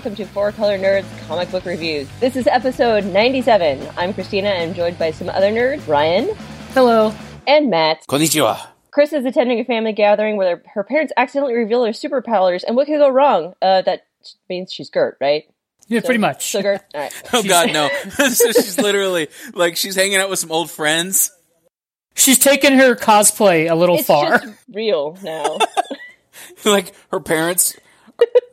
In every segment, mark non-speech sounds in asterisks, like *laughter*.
welcome to Four Color Nerds Comic Book Reviews. This is episode 97. I'm Christina and I'm joined by some other nerds, Ryan Hello. and Matt. Konnichiwa. Chris is attending a family gathering where her- her parents accidentally reveal her superpowers, and what could go wrong? Uh, that means she's Gert, right? Yeah, pretty much. So Gert, *laughs* all right. Oh God, *laughs* no! *laughs* so she's literally like she's hanging out with some old friends. She's taken her cosplay a little It's far. just real now. like her parents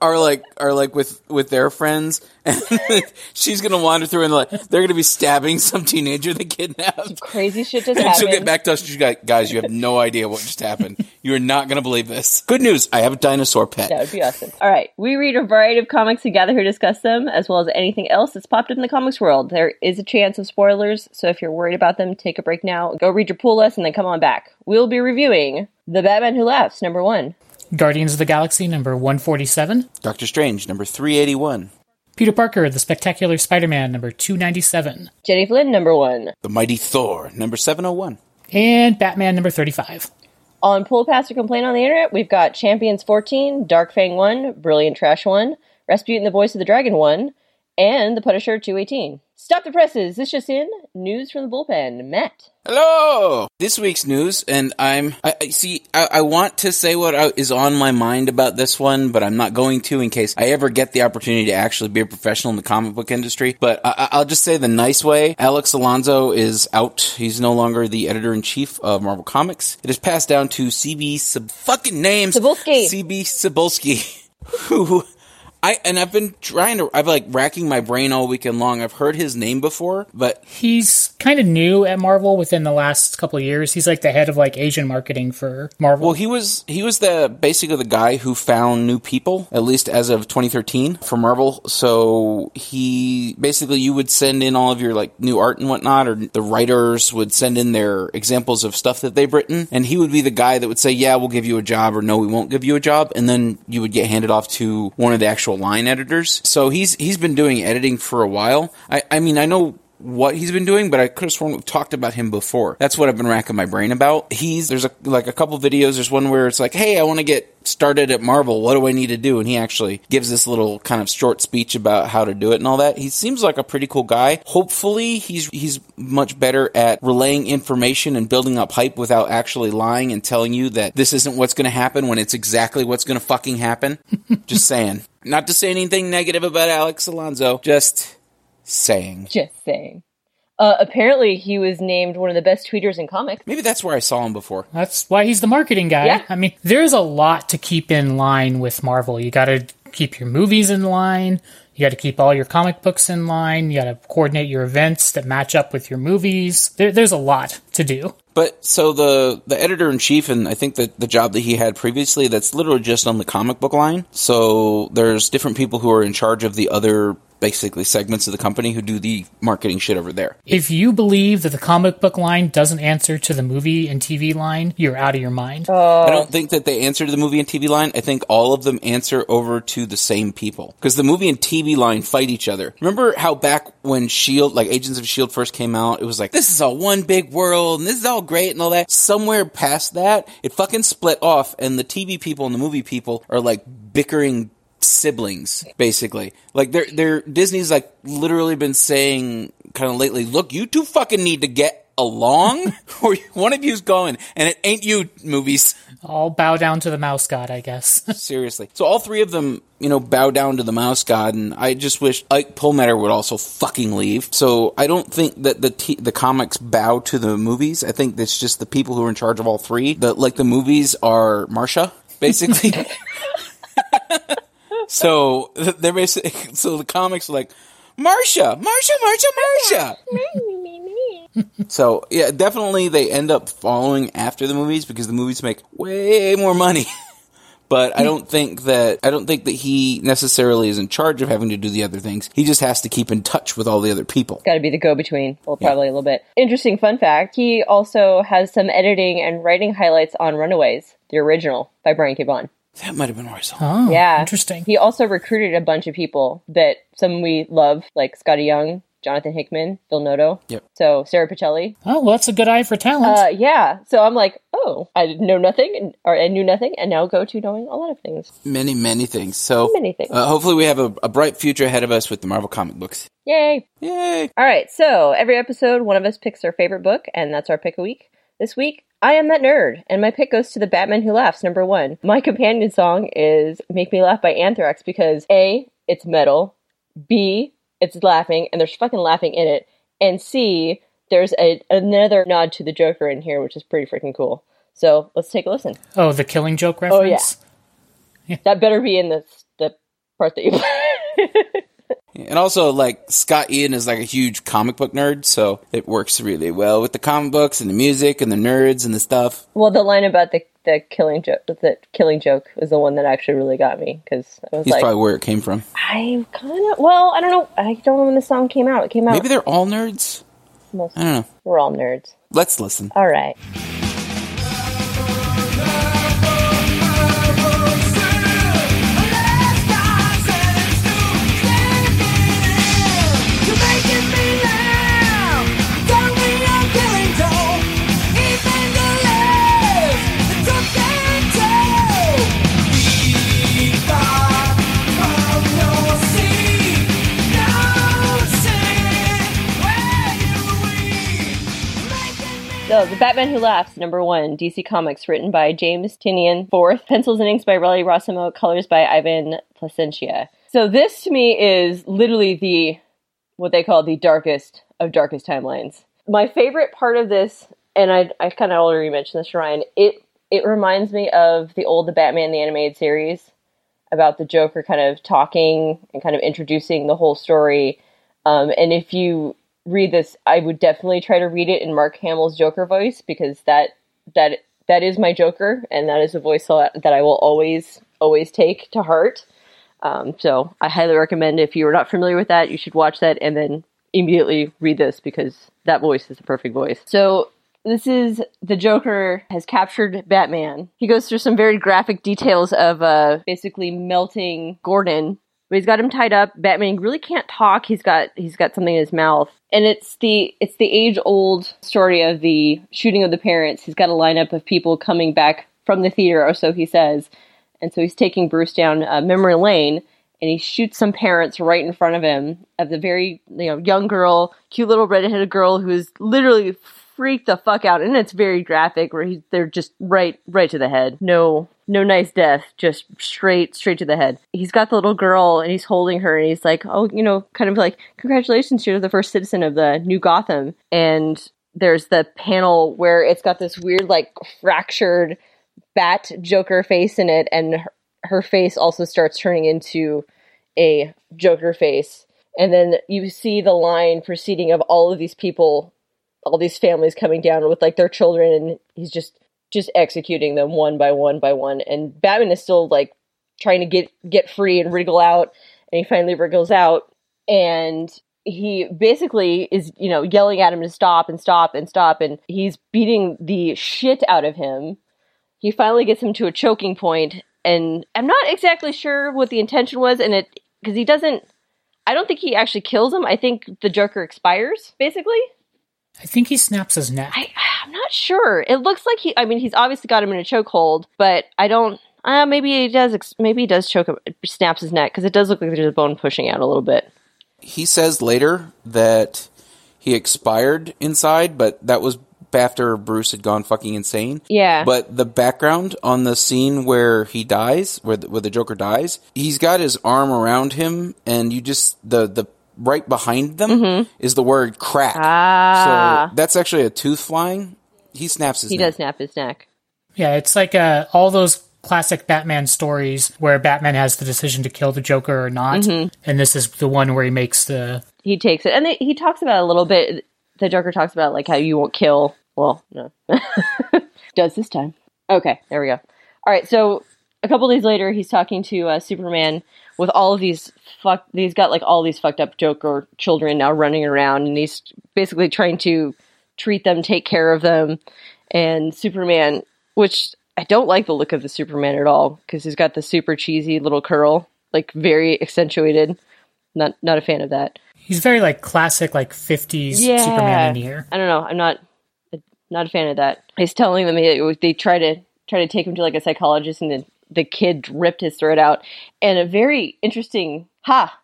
are like are like with with their friends, and *laughs* she's gonna wander through and like they're gonna be stabbing some teenager they kidnapped. Crazy shit just And she'll get back to us. She's like, guys, you have no idea what just happened. You are not gonna believe this. Good news! I have a dinosaur pet. That would be awesome. All right. We read a variety of comics and gather here to discuss them, as well as anything else that's popped up in the comics world. There is a chance of spoilers, so if you're worried about them, take a break now, go read your pull list, and then come on back. We'll be reviewing The Batman Who Laughs, number one. Guardians of the Galaxy number 147. Doctor Strange, number three eighty one. Peter Parker, The Spectacular Spider-Man number 297. Jenny Finn, number one. The Mighty Thor, number seven oh one. And Batman number 35. On Pull Pass or Complain on the Internet, we've got Champions 14, Dark Fang 1, Brilliant Trash 1, Rasputin the Voice of the Dragon 1, and The Punisher 218. Stop the presses! This just in. News from the bullpen. Matt. Hello! This week's news, and I'm, I, I see, I, I want to say what I, is on my mind about this one, but I'm not going to in case I ever get the opportunity to actually be a professional in the comic book industry. But I, I- I'll just say the nice way. Alex Alonso is out. He's no longer the editor in chief of Marvel Comics. It is passed down to CB Sib- fucking names. Cebulski. CB Cebulski, *laughs* who I and I've been trying to. I've like racking my brain all weekend long. I've heard his name before, but He's kind of new at Marvel within the last couple of years. He's like the head of like Asian marketing for Marvel. Well, he was he was the basically the guy who found new people, at least as of 2013 for Marvel. So he basically you would send in all of your like new art and whatnot, or the writers would send in their examples of stuff that they've written, and he would be the guy that would say, "Yeah, we'll give you a job," or "No, we won't give you a job," and then you would get handed off to one of the actual line editors. So he's he's been doing editing for a while. I I mean I know what he's been doing, but I could have sworn we've talked about him before. That's what I've been racking my brain about. He's there's a, like a couple videos. There's one where it's like, "Hey, I want to get started at Marvel. What do I need to do?" And he actually gives this little kind of short speech about how to do it and all that. He seems like a pretty cool guy. Hopefully, he's he's much better at relaying information and building up hype without actually lying and telling you that this isn't what's going to happen when it's exactly what's going to fucking happen. *laughs* Just saying. Not to say anything negative about Alex Alonso. Just saying. Just saying. Uh, apparently, he was named one of the best tweeters in comics. Maybe that's where I saw him before. That's why he's the marketing guy. Yeah. I mean, there's a lot to keep in line with Marvel. You got to keep your movies in line. You got to keep all your comic books in line. You got to coordinate your events that match up with your movies. There, there's a lot to do. But so the the editor in chief, and I think that the job that he had previously, that's literally just on the comic book line. So there's different people who are in charge of the other basically segments of the company who do the marketing shit over there. If you believe that the comic book line doesn't answer to the movie and TV line, you're out of your mind. Oh. I don't think that they answer to the movie and TV line. I think all of them answer over to the same people because the movie and TV line fight each other. Remember how back when Shield, like Agents of Shield, first came out, it was like this is all one big world and this is all great and all that. Somewhere past that, it fucking split off, and the TV people and the movie people are like bickering siblings basically. Like they're they're disney's like literally been saying kind of lately look you two fucking need to get along *laughs* or one of you's going and it ain't you movies. I'll bow down to the mouse god, I guess. *laughs* seriously. So all three of them you know bow down to the mouse god and i just wish ike Perlmutter would also fucking leave. So i don't think that the t- the comics bow to the movies. I think it's just the people who are in charge of all three the like the movies are marsha basically *laughs* so *laughs* they're basically *laughs* so the comics are like Marsha, Marsha, Marsha, Marsha. *laughs* so yeah, definitely they end up following after the movies because the movies make way more money. but I don't think that I don't think that he necessarily is in charge of having to do the other things. He just has to keep in touch with all the other people. Got to be the go between. Well, probably a little bit. Interesting fun fact he also has some editing and writing highlights on Runaways, the original by Brian K. Vaughan. That might have been where I saw. it. Oh, Yeah. Interesting. He also recruited a bunch of people that some we love, like Skottie Young, Jonathan Hickman, Phil Noto. Yep. So Sara Pichelli. Oh, well, that's a good eye for talent. Uh, yeah. So I'm like, oh, I didn't know nothing, and, or I knew nothing, and now go to knowing a lot of things. Many, many things. So, Many things. Uh, hopefully, we have a, a bright future ahead of us with the Marvel comic books. Yay! Yay! All right. So every episode, one of us picks our favorite book, and that's our pick a week. This week, I am that nerd, and my pick goes to The Batman Who Laughs, number one. My companion song is Make Me Laugh by Anthrax because A, it's metal, B, it's laughing, and there's fucking laughing in it, and C, there's a, another nod to the Joker in here, which is pretty freaking cool. So let's take a listen. oh, the Killing Joke reference? Oh, yeah. That better be in the, the part that you *laughs* play. And also, like, Scott Ian is like a huge comic book nerd, so it works really well with the comic books and the music and the nerds and the stuff. well, the line about the the killing joke, the killing joke, is the one that actually really got me because I was He's like, probably where it came from. I kind of well, I don't know. I don't know when the song came out. It came out. Maybe they're all nerds? most, I don't know. we're all nerds. Let's listen. All right. So, The Batman Who Laughs, number one, DC Comics, written by James Tynion IV, pencils and inks by Riley Rossmo, colors by Ivan Plascencia. So, this to me is literally the what they call the darkest of darkest timelines. My favorite part of this, and I, I kind of already mentioned this, Ryan, it it reminds me of the old The Batman the Animated Series about the Joker kind of talking and kind of introducing the whole story. Um, and if you read this, I would definitely try to read it in Mark Hamill's Joker voice because that that that is my Joker, and that is a voice that I will always always take to heart. Um, so I highly recommend if you are not familiar with that, you should watch that and then immediately read this because that voice is the perfect voice. So this is the Joker has captured Batman. He goes through some very graphic details of uh, basically melting Gordon but he's got him tied up. Batman really can't talk. He's got he's got something in his mouth, and it's the it's the age old story of the shooting of the parents. He's got a lineup of people coming back from the theater, or so he says, and so he's taking Bruce down uh, memory lane, and he shoots some parents right in front of him of the very you know young girl, cute little redheaded girl who is literally freaked the fuck out, and it's very graphic where he, they're just right right to the head. No no nice death, just straight straight to the head. He's got the little girl and he's holding her and he's like, "Oh, you know, kind of like congratulations, you're the first citizen of the new Gotham." And there's the panel where it's got this weird like fractured bat Joker face in it and her, her face also starts turning into a Joker face. And then you see the line proceeding of all of these people, all these families coming down with like their children and he's just just executing them one by one by one. And Batman is still like trying to get get free and wriggle out, and he finally wriggles out, and he basically is you know yelling at him to stop and stop and stop, and he's beating the shit out of him. He finally gets him to a choking point, and I'm not exactly sure what the intention was, and it because he doesn't. I don't think he actually kills him. I think the Joker expires, basically. I think he snaps his neck. I, I'm not sure. It looks like he. I mean, he's obviously got him in a chokehold, but I don't. Uh, maybe he does. Maybe he does choke him, snaps his neck because it does look like there's a bone pushing out a little bit. He says later that he expired inside, but that was after Bruce had gone fucking insane. Yeah. But the background on the scene where he dies, where the, where the Joker dies, he's got his arm around him, and you just the the right behind them is the word crack. Mm-hmm. Ah, So that's actually a tooth flying. He snaps his he neck. does snap his neck. Yeah, it's like uh, all those classic Batman stories where Batman has the decision to kill the Joker or not, Mm-hmm. and this is the one where he makes the. He takes it, and they, he talks about it a little bit. The Joker talks about like how you won't kill. Well, no, *laughs* does this time. Okay, there we go. All right, so a couple days later, he's talking to uh, Superman with all of these fuck. He's got like all these fucked up Joker children now running around, and he's basically trying to treat them, take care of them. And Superman, which I don't like the look of the Superman at all because he's got the super cheesy little curl, like very accentuated. Not not a fan of that. He's very like classic, like fifties Yeah. Superman in here. I don't know. I'm not not a fan of that. He's telling them he, they try to try to take him to like a psychologist, and the kid ripped his throat out. And a very interesting ha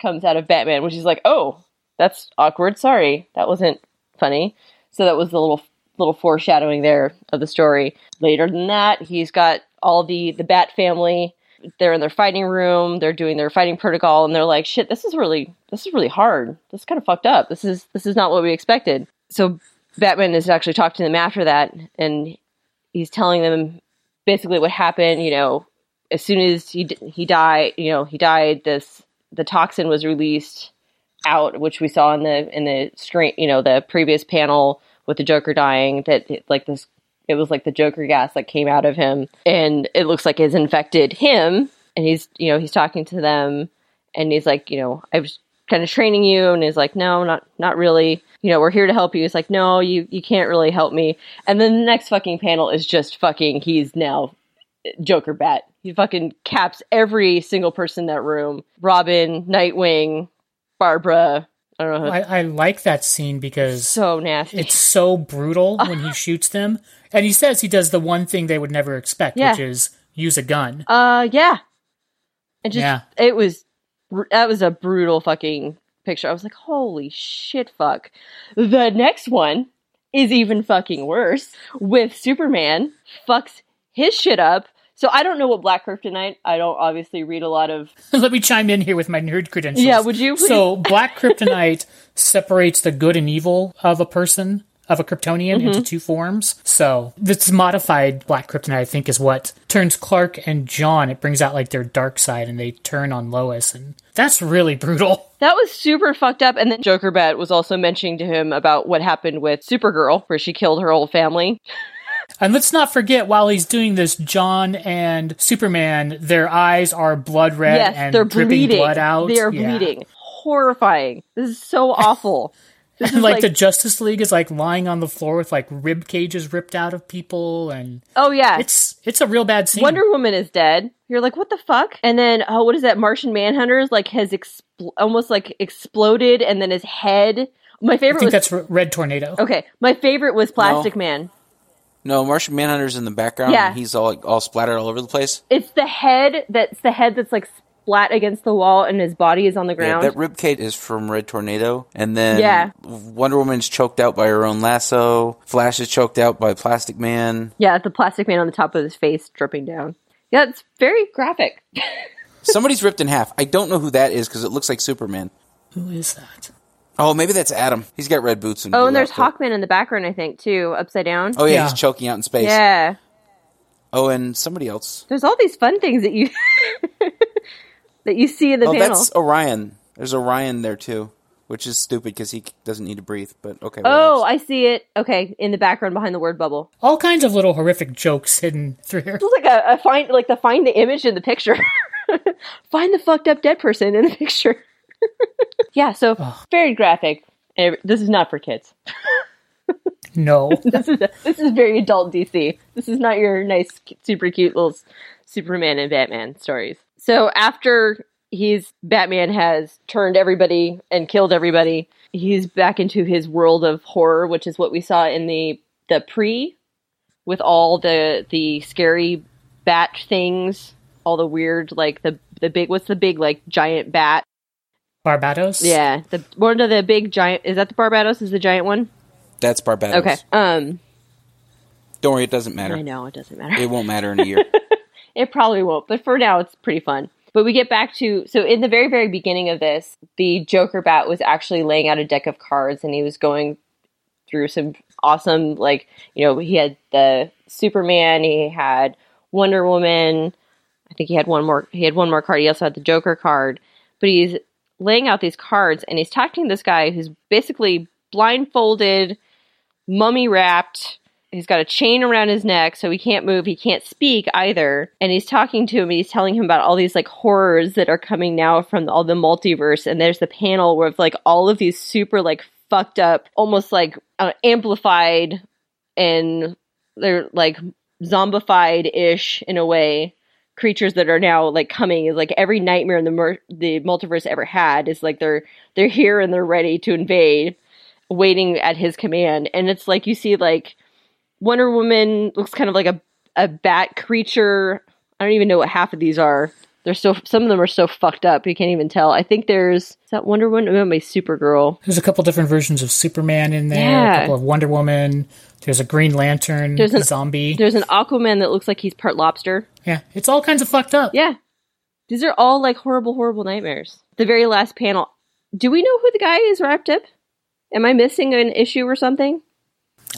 comes out of Batman, which is like, oh, that's awkward. Sorry, that wasn't funny. So that was the little little foreshadowing there of the story. Later than that, he's got all the the Bat family. They're in their fighting room. They're doing their fighting protocol, and they're like, "Shit, this is really this is really hard. This is kind of fucked up. This is this is not what we expected." So Batman is actually talking to them after that, and he's telling them basically what happened. You know, as soon as he he died, you know, he died. This the toxin was released out, which we saw in the in the screen. You know, the previous panel with the Joker dying. That like this, it was like the Joker gas that came out of him, and it looks like it's infected him. And he's you know he's talking to them, and he's like, you know, I was kind of training you, and is like, no, not not really. You know, we're here to help you. He's like, no, you you can't really help me. And then the next fucking panel is just fucking. He's now Joker Bat. He fucking caps every single person in that room. Robin, Nightwing, Barbara. I don't know. I, I like that scene because so nasty. it's so brutal *laughs* when he shoots them, and he says he does the one thing they would never expect, Yeah. which is use a gun. uh, yeah. And just Yeah. it was that was a brutal fucking picture. I was like, holy shit, fuck. The next one is even fucking worse. With Superman fucks his shit up. So I don't know what Black Kryptonite. I don't obviously read a lot of. *laughs* Let me chime in here with my nerd credentials. Yeah, would you please? So, Black Kryptonite separates the good and evil of a person, of a Kryptonian, Mm-hmm. into two forms. So, this modified Black Kryptonite, I think, is what turns Clark and Jon. It brings out like their dark side, and they turn on Lois, and that's really brutal. *laughs* That was super fucked up. And then Joker Bat was also mentioning to him about what happened with Supergirl, where she killed her whole family. *laughs* And let's not forget, while he's doing this, Jon and Superman, their eyes are blood red yes, and they're dripping bleeding. blood out. They are Yeah. bleeding. Horrifying. This is so awful. *laughs* This And *laughs* is like, like, the Justice League is like lying on the floor with like rib cages ripped out of people, and oh yeah, it's it's a real bad scene. Wonder Woman is dead. You're like, what the fuck? And then, oh, what is that? Martian Manhunter's like has expl- almost like exploded, and then his head. My I favorite think was that's R- Red Tornado. okay. My favorite was Plastic Man. No, Martian Manhunter's in the background. Yeah. and he's all like, all splattered all over the place. It's the head that's the head that's like splat against the wall, and his body is on the ground. Yeah, ground. that ribcage is from Red Tornado, and then Yeah. Wonder Woman's choked out by her own lasso. Flash is choked out by Plastic Man. Yeah, the plastic man on the top of his face dripping down. Yeah, it's very graphic. *laughs* Somebody's ripped in half. I don't know who that is because it looks like Superman. Who is that? Oh, maybe that's Adam. He's got red boots and. Oh, and there's outfit. Hawkman in the background, I think, too, upside down. Oh yeah, Yeah. he's choking out in space. yeah. Oh, and somebody else. There's all these fun things that you *laughs* that you see in the Oh, panel. that's Orion. There's Orion there too, which is stupid because he doesn't need to breathe. But okay. Oh, whatevs. I see it. Okay, in the background behind the word bubble. All kinds of little horrific jokes hidden through here. It's like a, a find like the find the image in the picture. *laughs* find the fucked up dead person in the picture. *laughs* yeah, so very graphic. This is not for kids. *laughs* No. This is this is very adult DC. This is not your nice, super cute little Superman and Batman stories. So after he's Batman has turned everybody and killed everybody, he's back into his world of horror, which is what we saw in the the pre with all the the scary bat things, all the weird like the the big what's the big like giant bat? Barbatos? Yeah, the one of the big giant is that the Barbatos is the giant one? that's Barbatos. Okay. Um Don't worry, it doesn't matter. I know it doesn't matter. It won't matter in a year. *laughs* It probably won't, but for now, it's pretty fun. But we get back to so in the very, very beginning of this, the Joker Bat was actually laying out a deck of cards and he was going through some awesome, like, you know, he had the Superman, he had Wonder Woman. I think he had one more, he had one more card. He also had the Joker card. But he's laying out these cards and he's talking to this guy who's basically blindfolded, mummy wrapped, he's got a chain around his neck so he can't move he can't speak either. And he's talking to him and he's telling him about all these like horrors that are coming now from all the multiverse. And there's the panel with like all of these super like fucked up almost like uh, amplified and they're like zombified ish in a way creatures that are now like coming. Is like every nightmare in the the multiverse ever had is like they're they're here and they're ready to invade waiting at his command. And it's like you see like Wonder Woman looks kind of like a a bat creature I don't even know what half of these are they're so some of them are so fucked up you can't even tell I think there's is that Wonder Woman oh my Supergirl There's a couple different versions of Superman in there, Yeah. a couple of Wonder Woman. There's a Green Lantern There's an- zombie. there's an Aquaman that looks like he's part lobster yeah, it's all kinds of fucked up. Yeah. These are all like horrible, horrible nightmares. The very last panel. Do we know who the guy is wrapped up? Am I missing an issue or something?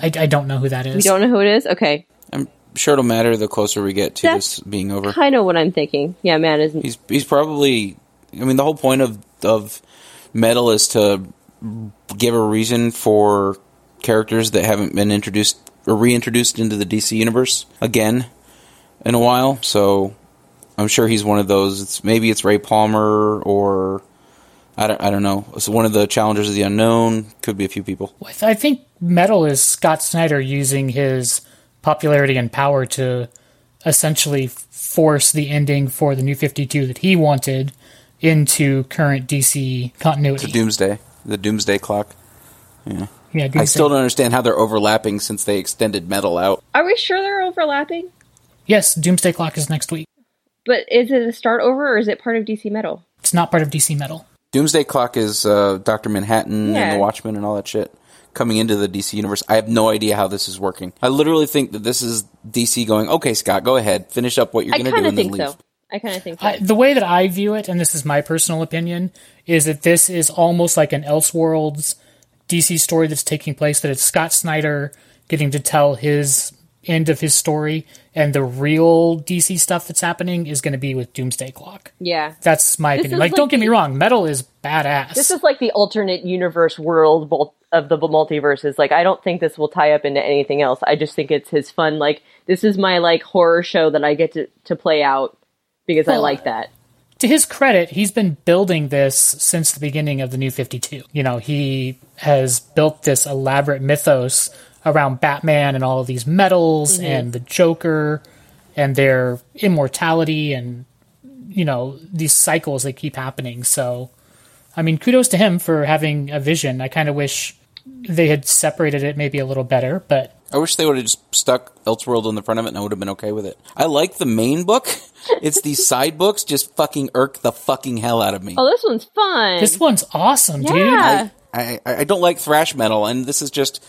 I, I don't know who that is. We don't know who it is? Okay. I'm sure it'll matter the closer we get to That's- this being over. Kind of what I'm thinking. Yeah, man isn't. He's he's probably. I mean, the whole point of of metal is to give a reason for characters that haven't been introduced or reintroduced into the DC universe again in a while. So I'm sure he's one of those. It's maybe it's Ray Palmer or I don't I don't know. It's one of the challengers of the unknown. Could be a few people. I think Metal is Scott Snyder using his popularity and power to essentially force the ending for the New 52 that he wanted into current DC continuity. The Doomsday, the Doomsday clock. yeah, I Doomsday. still don't understand how they're overlapping since they extended metal out. Are we sure they're overlapping? Yes, Doomsday Clock is next week. But is it a start over or is it part of DC Metal? It's not part of DC Metal. Doomsday Clock is uh, Doctor Manhattan Yeah. and the Watchmen and all that shit coming into the DC universe. I have no idea how this is working. I literally think that this is DC going, okay, Scott, go ahead, finish up what you're going to do, of and then think leave. so. I kind of think so. I, the way that I view it, and this is my personal opinion, is that this is almost like an Elseworlds DC story that's taking place. That it's Scott Snyder getting to tell his end of his story, and the real DC stuff that's happening is going to be with Doomsday Clock. yeah. That's my This opinion. Like, like don't get me wrong, Metal is badass. This is like the alternate universe world of the multiverses. Like, I don't think this will tie up into anything else. I just think it's his fun. Like, this is my like horror show that I get to to play out because I like that. to his credit, he's been building this since the beginning of the New 52. You know, he has built this elaborate mythos around Batman and all of these metals mm-hmm. and the Joker and their immortality and, you know, these cycles that keep happening. So, I mean, kudos to him for having a vision. I kind of wish they had separated it maybe a little better, but I wish they would have just stuck Elseworld on the front of it and I would have been okay with it. I like the main book. *laughs* It's these side books just fucking irk the fucking hell out of me. Oh, this one's fun. this one's awesome, dude. I, I, I don't like thrash metal, and this is just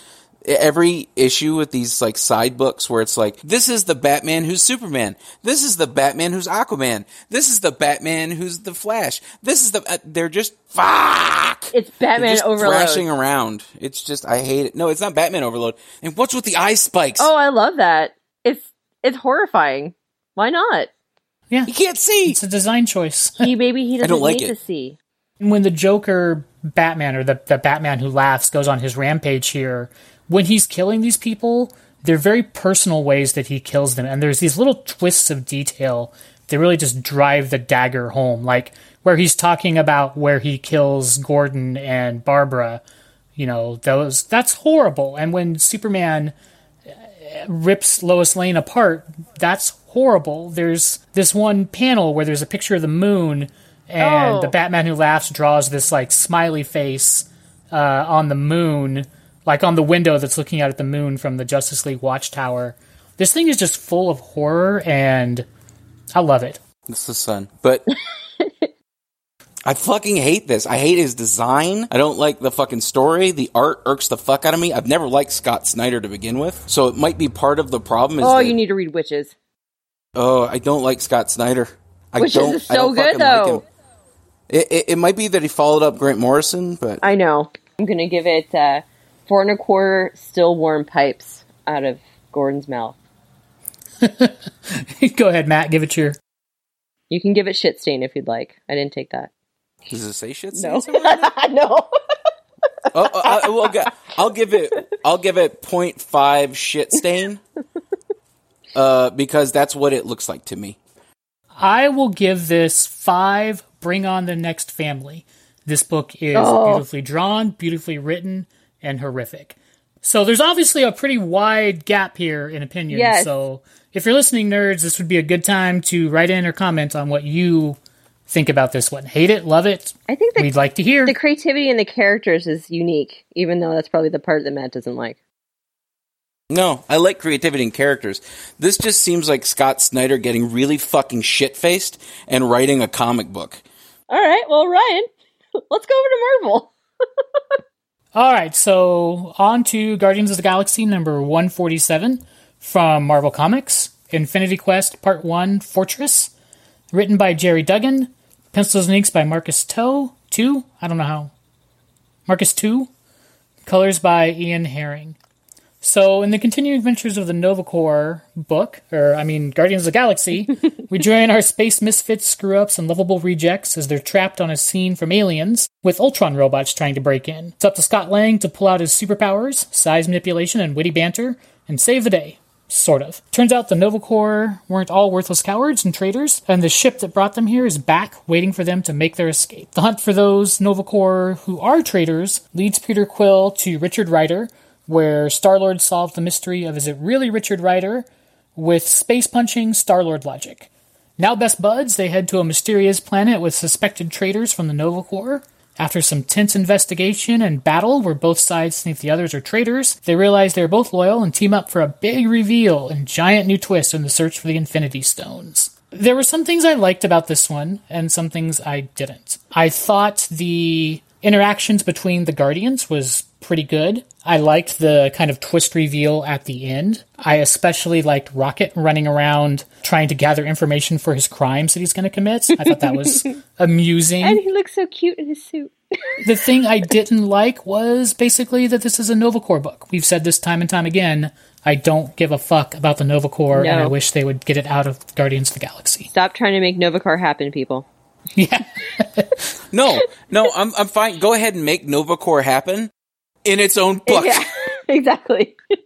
every issue with these like side books where it's like this is the Batman who's Superman, this is the Batman who's Aquaman, this is the Batman who's the Flash, this is the uh, they're just fuck. it's They're Batman just Overload. thrashing around. It's just I hate it. No, it's not Batman Overload. And what's with the eye spikes? Oh, I love that. It's it's horrifying. Why not? Yeah. you can't see. It's a design choice. *laughs* He maybe he doesn't don't like need it. to see. when the Joker Batman or the, the Batman who laughs goes on his rampage here, when he's killing these people, they're very personal ways that he kills them. And there's these little twists of detail that really just drive the dagger home. Like where he's talking about where he kills Gordon and Barbara, you know, those that's horrible. And when Superman uh, rips Lois Lane apart, that's horrible. There's this one panel where there's a picture of the moon and Oh. the Batman who laughs draws this like smiley face uh, on the moon, like on the window that's looking out at the moon from the Justice League Watchtower. This thing is just full of horror, and I love it. It's the sun. But *laughs* I fucking hate this. I hate his design. I don't like the fucking story. The art irks the fuck out of me. I've never liked Scott Snyder to begin with, so it might be part of the problem. Is Oh, that, you need to read Witches. Oh, I don't like Scott Snyder. I Witches don't, is I don't so good, fucking like though. It, it, it might be that he followed up Grant Morrison, but I know. I'm gonna give it uh, four and a quarter still warm pipes out of Gordon's mouth. *laughs* Go ahead, Matt. Give it your. You can give it shit stain if you'd like. I didn't take that. does it say shit? stain? No, somewhere in there? no. oh, oh, I, will go- I'll give it. I'll give it 0.5 shit stain. *laughs* Uh, because that's what it looks like to me. I will give this five. Bring on the next family. This book is Oh. beautifully drawn, beautifully written, and horrific. So there's obviously a pretty wide gap here in opinion. Yes. So if you're listening, nerds, this would be a good time to write in or comment on what you think about this one. Hate it, love it. I think the, We'd like to hear. the creativity in the characters is unique, even though that's probably the part that Matt doesn't like. No, I like creativity in characters. This just seems like Scott Snyder getting really fucking shit faced and writing a comic book. All right, well, Ryan, *laughs* let's go over to Marvel. *laughs* All right, so on to Guardians of the Galaxy number 147 from Marvel Comics, Infinity Quest Part 1 Fortress, written by Gerry Duggan, pencils and inks by Marcus To, 2, I don't know how. Marcus To, colors by Ian Herring. So, in the continuing adventures of the Nova Corps book, or I mean, Guardians of the Galaxy, *laughs* we join our space misfits, screw ups, and lovable rejects as they're trapped on a scene from aliens with Ultron robots trying to break in. It's up to Scott Lang to pull out his superpowers, size manipulation, and witty banter, and save the day. Sort of. Turns out the Nova Corps weren't all worthless cowards and traitors, and the ship that brought them here is back, waiting for them to make their escape. The hunt for those Nova Corps who are traitors leads Peter Quill to Richard Rider, where Star Lord solved the mystery of is it really Richard Rider with space punching Star Lord logic. Now, best buds, they head to a mysterious planet with suspected traitors from the Nova Corps. After some tense investigation and battle where both sides think the others are traitors, they realize they're both loyal and team up for a big reveal and giant new twist in the search for the Infinity Stones. There were some things I liked about this one and some things I didn't. I thought the interactions between the Guardians was pretty good. I liked the kind of twist reveal at the end. I especially liked Rocket running around trying to gather information for his crimes that he's going to commit. I thought that was *laughs* amusing. And he looks so cute in his suit. the *laughs* thing I didn't like was basically that this is a Nova Corps book. We've said this time and time again. I don't give a fuck about the Nova Corps, and I wish they would get it out of Guardians of the Galaxy. Stop trying to make Nova Corps happen, people. *laughs* Yeah. No, no, I'm I'm fine. Go ahead and make Nova Corps happen in its own book. Yeah, *laughs* exactly. *laughs*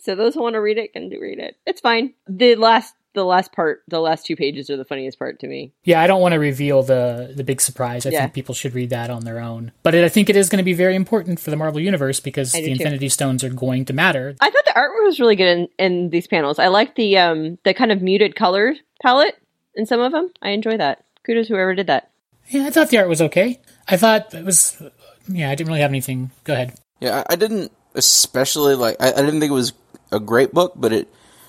so those who want to read it can do read it. It's fine. The last the last part, the last two pages are the funniest part to me. Yeah, I don't want to reveal the the big surprise. I Yeah. think people should read that on their own. But it, I think it is going to be very important for the Marvel universe because the too. Infinity Stones are going to matter. I thought the artwork was really good in, in these panels. I like the um the kind of muted color palette in some of them. I enjoy that. Kudos whoever did that. Yeah, I thought the art was okay. I thought it was. Yeah, I didn't really have anything. Go ahead. Yeah, I I didn't especially like. I, I didn't think it was a great book, but it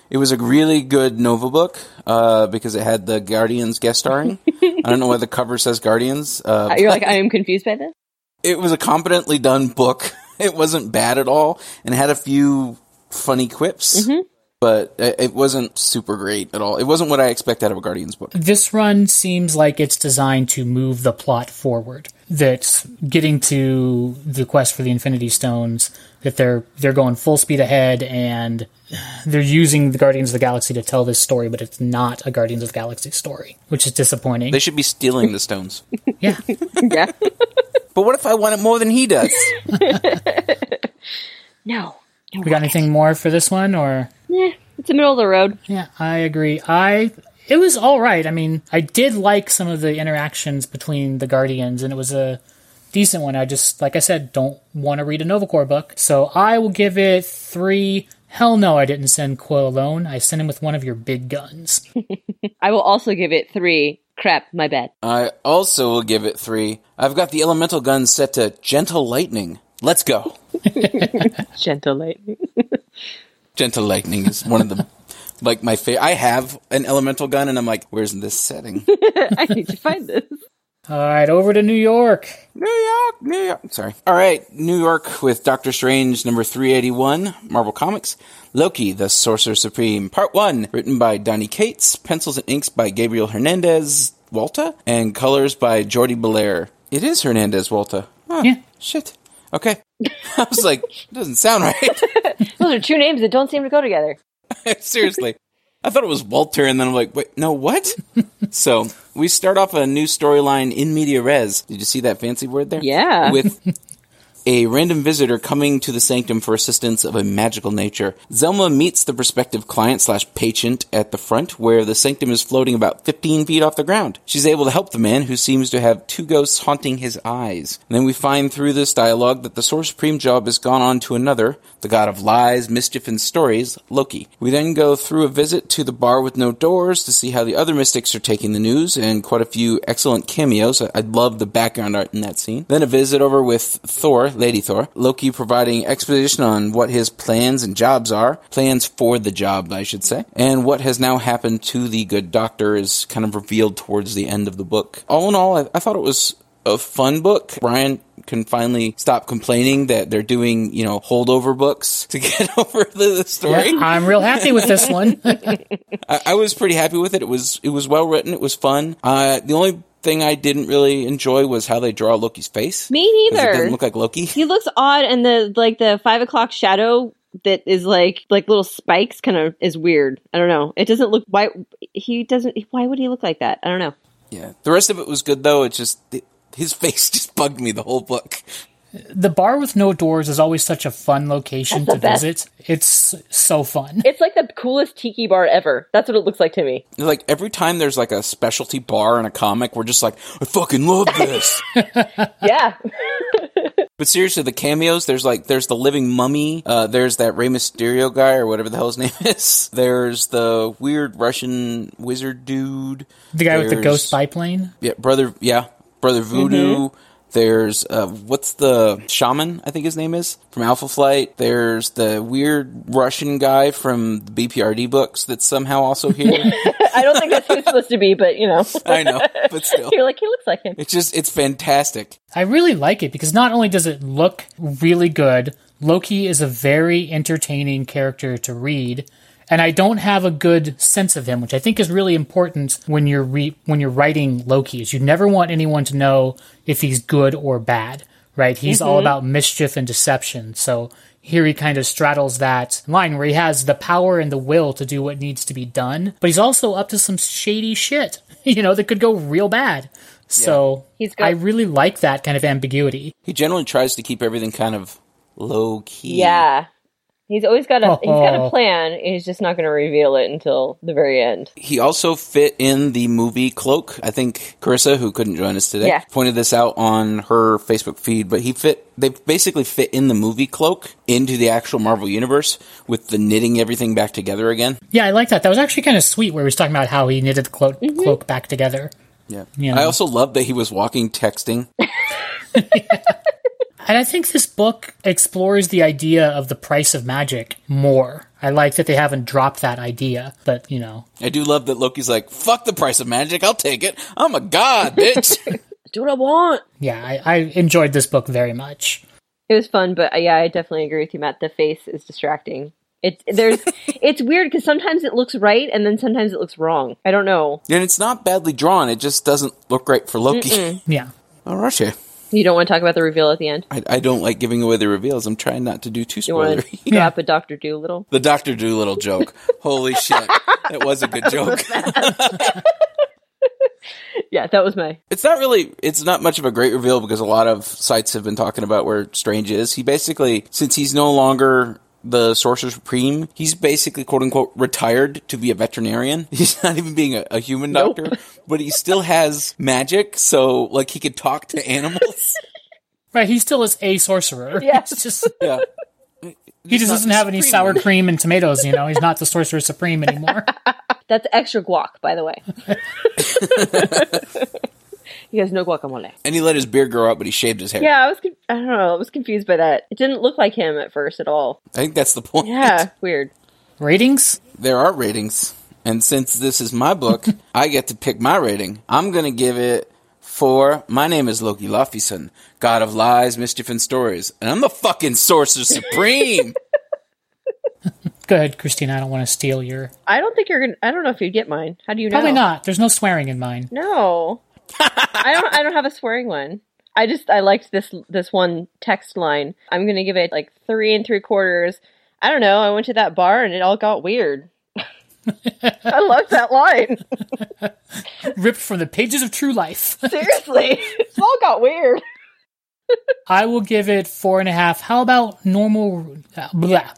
it was a really good Nova book uh, because it had the Guardians guest starring. *laughs* I don't know why the cover says Guardians. Uh, You're like I am confused by this. it was a competently done book. *laughs* It wasn't bad at all, and had a few funny quips. But it it wasn't super great at all. It wasn't what I expect out of a Guardians book. This run seems like it's designed to move the plot forward. That's getting to the quest for the Infinity Stones. That they're they're going full speed ahead, and they're using the Guardians of the Galaxy to tell this story, but it's not a Guardians of the Galaxy story, which is disappointing. They should be stealing the stones. yeah, Yeah. *laughs* But what if I want it more than he does? *laughs* no. No. we got anything more for this one, or Yeah, it's the middle of the road. Yeah, I agree. I it was all right. I mean, I did like some of the interactions between the Guardians, and it was a decent one. I just, like I said, don't want to read a Nova Corps book, so I will give it three. Hell no, I didn't send Quill alone. I sent him with one of your big guns. *laughs* I will also give it three. Crap, my bad. I also will give it three. I've got the elemental gun set to gentle lightning. Let's go. *laughs* Gentle lightning. *laughs* Gentle lightning is one of the like my favorite. I have an elemental gun, and I'm like, where's this setting? *laughs* I need to find this. All right, over to New York. New York, New York. Sorry. All right, New York with Doctor Strange number 381, Marvel Comics. Loki, the Sorcerer Supreme, Part 1, written by Donny Cates, pencils and inks by Gabriel Hernandez Walta, and colors by Jordie Bellaire. It is Hernandez Walta. Huh, Yeah. Shit. Okay. *laughs* I was like, it doesn't sound right. *laughs* Those are two names that don't seem to go together. *laughs* Seriously. I thought it was Walter, and then I'm like, wait, no, what? so, we start off a new storyline in media res. Did you see that fancy word there? Yeah. With a random visitor coming to the sanctum for assistance of a magical nature. Zelma meets the prospective client slash patient at the front, where the sanctum is floating about 15 feet off the ground. She's able to help the man, who seems to have two ghosts haunting his eyes. And then we find through this dialogue that the Sorcerer Supreme job has gone on to another, the god of lies, mischief, and stories, Loki. We then go through a visit to the bar with no doors to see how the other mystics are taking the news, and quite a few excellent cameos. I, I love the background art in that scene. Then a visit over with Thor, Lady Thor, Loki providing exposition on what his plans and jobs are, plans for the job, I should say, and what has now happened to the good doctor is kind of revealed towards the end of the book. All in all, I, I thought it was a fun book. Brian can finally stop complaining that they're doing, you know, holdover books *laughs* to get *laughs* over the, the story. Yeah, I'm real happy with this *laughs* one. I, I, was pretty happy with it. It was it was well written. It was fun. Uh, the only thing I didn't really enjoy was how they draw Loki's face. Me neither. It didn't look like Loki. He looks odd, and the like the five o'clock shadow that is like like little spikes kind of is weird. I don't know. It doesn't look why he doesn't. Why would he look like that? I don't know. Yeah, the rest of it was good though. It's just his *laughs* face just bugged me the whole book. The bar with no doors is always such a fun location to best. visit. It's so fun. It's like the coolest tiki bar ever. That's what it looks like to me. Like every time there's like a specialty bar in a comic, we're just like, I fucking love this. *laughs* yeah. *laughs* but seriously, the cameos, there's like, there's the living mummy, uh, there's that Rey Mysterio guy or whatever the hell his *laughs* name is. There's the weird Russian wizard dude. The guy there's, with the ghost biplane? Yeah, brother, yeah, Brother Voodoo. Mm-hmm. There's uh, what's the shaman? I think his name is from Alpha Flight. There's the weird Russian guy from the BPRD books that's somehow also here. *laughs* I don't think that's who it's supposed to be, but you know. I know, but still, *laughs* you're like he looks like him. It's just it's fantastic. I really like it because not only does it look really good, Loki is a very entertaining character to read and I don't have a good sense of him, which I think is really important when you're re- when you're writing Loki. Is you never want anyone to know if he's good or bad, right? He's mm-hmm. all about mischief and deception. So here he kind of straddles that line where he has the power and the will to do what needs to be done, but he's also up to some shady shit, *laughs* you know, that could go real bad. So yeah. I really like that kind of ambiguity. He generally tries to keep everything kind of low key. Yeah. He's always got a he's got a plan. He's just not going to reveal it until the very end. He also fit in the movie Cloak. I think Carissa, who couldn't join us today, yeah. pointed this out on her Facebook feed. But he fit. They basically fit in the movie Cloak into the actual Marvel universe with the knitting everything back together again. Yeah, I like that. That was actually kind of sweet. Where he was talking about how he knitted the cloak, mm-hmm. cloak back together. Yeah, you know? I also love that he was walking texting. *laughs* *laughs* And I think this book explores the idea of the price of magic more. I like that they haven't dropped that idea, but you know. I do love that Loki's like, fuck the price of magic, I'll take it. I'm a god, *laughs* bitch. do what I want. Yeah, I, I enjoyed this book very much. It was fun, but uh, yeah, I definitely agree with you, Matt. The face is distracting. It's there's *laughs* it's weird because sometimes it looks right and then sometimes it looks wrong. I don't know. And it's not badly drawn. It just doesn't look right for Loki. Mm-mm. Yeah. All right. You don't want to talk about the reveal at the end. I, I don't like giving away the reveals. I'm trying not to do too spoilery. You want to drop *laughs* a Doctor Dolittle? The Doctor Dolittle joke. Holy *laughs* shit, that was a good joke. *laughs* yeah, that was my. It's not really. It's not much of a great reveal because a lot of sites have been talking about where Strange is. He basically, since he's no longer the Sorcerer Supreme, he's basically quote unquote retired to be a veterinarian. *laughs* He's not even being a, a human nope. doctor, but he still has magic, so like he could talk to animals. *laughs* right, he still is a sorcerer. *laughs* Yeah, just yeah. He just doesn't have any sour cream and tomatoes, you know. He's not the sorcerer supreme anymore. That's extra guac, by the way. He has no guacamole. And he let his beard grow out, but he shaved his hair. Yeah, I was. I don't know. I was confused by that. It didn't look like him at first at all. I think that's the point. Yeah, *laughs* weird. Ratings? There are ratings, and since this is my book, *laughs* I get to pick my rating. I'm gonna give it four. My name is Loki Laufeyson, God of lies, mischief, and stories, and I'm the fucking sorcerer supreme. *laughs* Go ahead, Christina. I don't want to steal your. I don't think you're gonna. I don't know if you'd get mine. How do you know? Probably not. There's no swearing in mine. No. I don't. I don't have a swearing one. I just I liked this this one text line. I'm gonna give it like three and three quarters. I don't know. I went to that bar and it all got weird. I *laughs* love that line. *laughs* Ripped from the pages of true life. *laughs* Seriously, it all got weird. I will give it four and a half. How about normal? Uh, blah.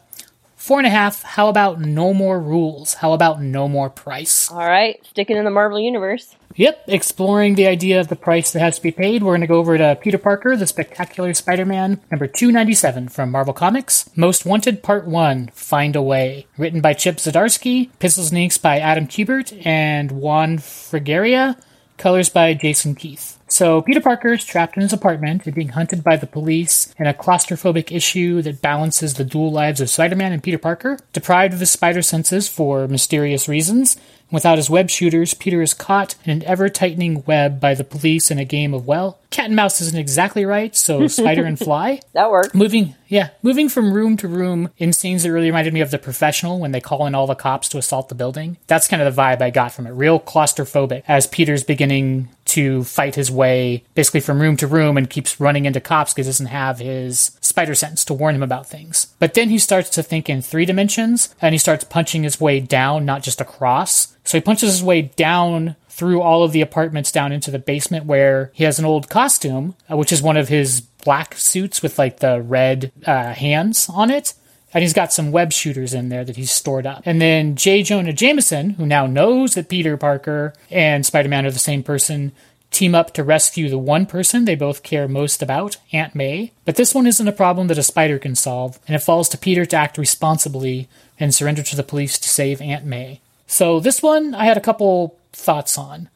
Four and a half. How about no more rules? How about no more price? All right, sticking in the Marvel universe. Yep, exploring the idea of the price that has to be paid. We're going to go over to Peter Parker, the Spectacular Spider-Man, number 297 from Marvel Comics. Most Wanted Part 1, Find a Way. Written by Chip Zdarsky, pencils and inks by Adam Kubert and Juan Frigeria, colors by Jason Keith. So Peter Parker is trapped in his apartment and being hunted by the police in a claustrophobic issue that balances the dual lives of Spider-Man and Peter Parker. Deprived of his spider senses for mysterious reasons, without his web shooters, Peter is caught in an ever-tightening web by the police in a game of, well, cat and mouse isn't exactly right, so *laughs* spider and fly. That worked. Moving, yeah, moving from room to room in scenes that really reminded me of The Professional when they call in all the cops to assault the building. That's kind of the vibe I got from it. Real claustrophobic as Peter's beginning to fight his way basically from room to room and keeps running into cops because he doesn't have his spider sense to warn him about things. But then he starts to think in three dimensions and he starts punching his way down, not just across. So he punches his way down through all of the apartments down into the basement where he has an old costume, uh, which is one of his black suits with like the red uh, hands on it. And he's got some web shooters in there that he's stored up. And then J. Jonah Jameson, who now knows that Peter Parker and Spider Man are the same person, team up to rescue the one person they both care most about, Aunt May. But this one isn't a problem that a spider can solve, and it falls to Peter to act responsibly and surrender to the police to save Aunt May. So this one I had a couple thoughts on.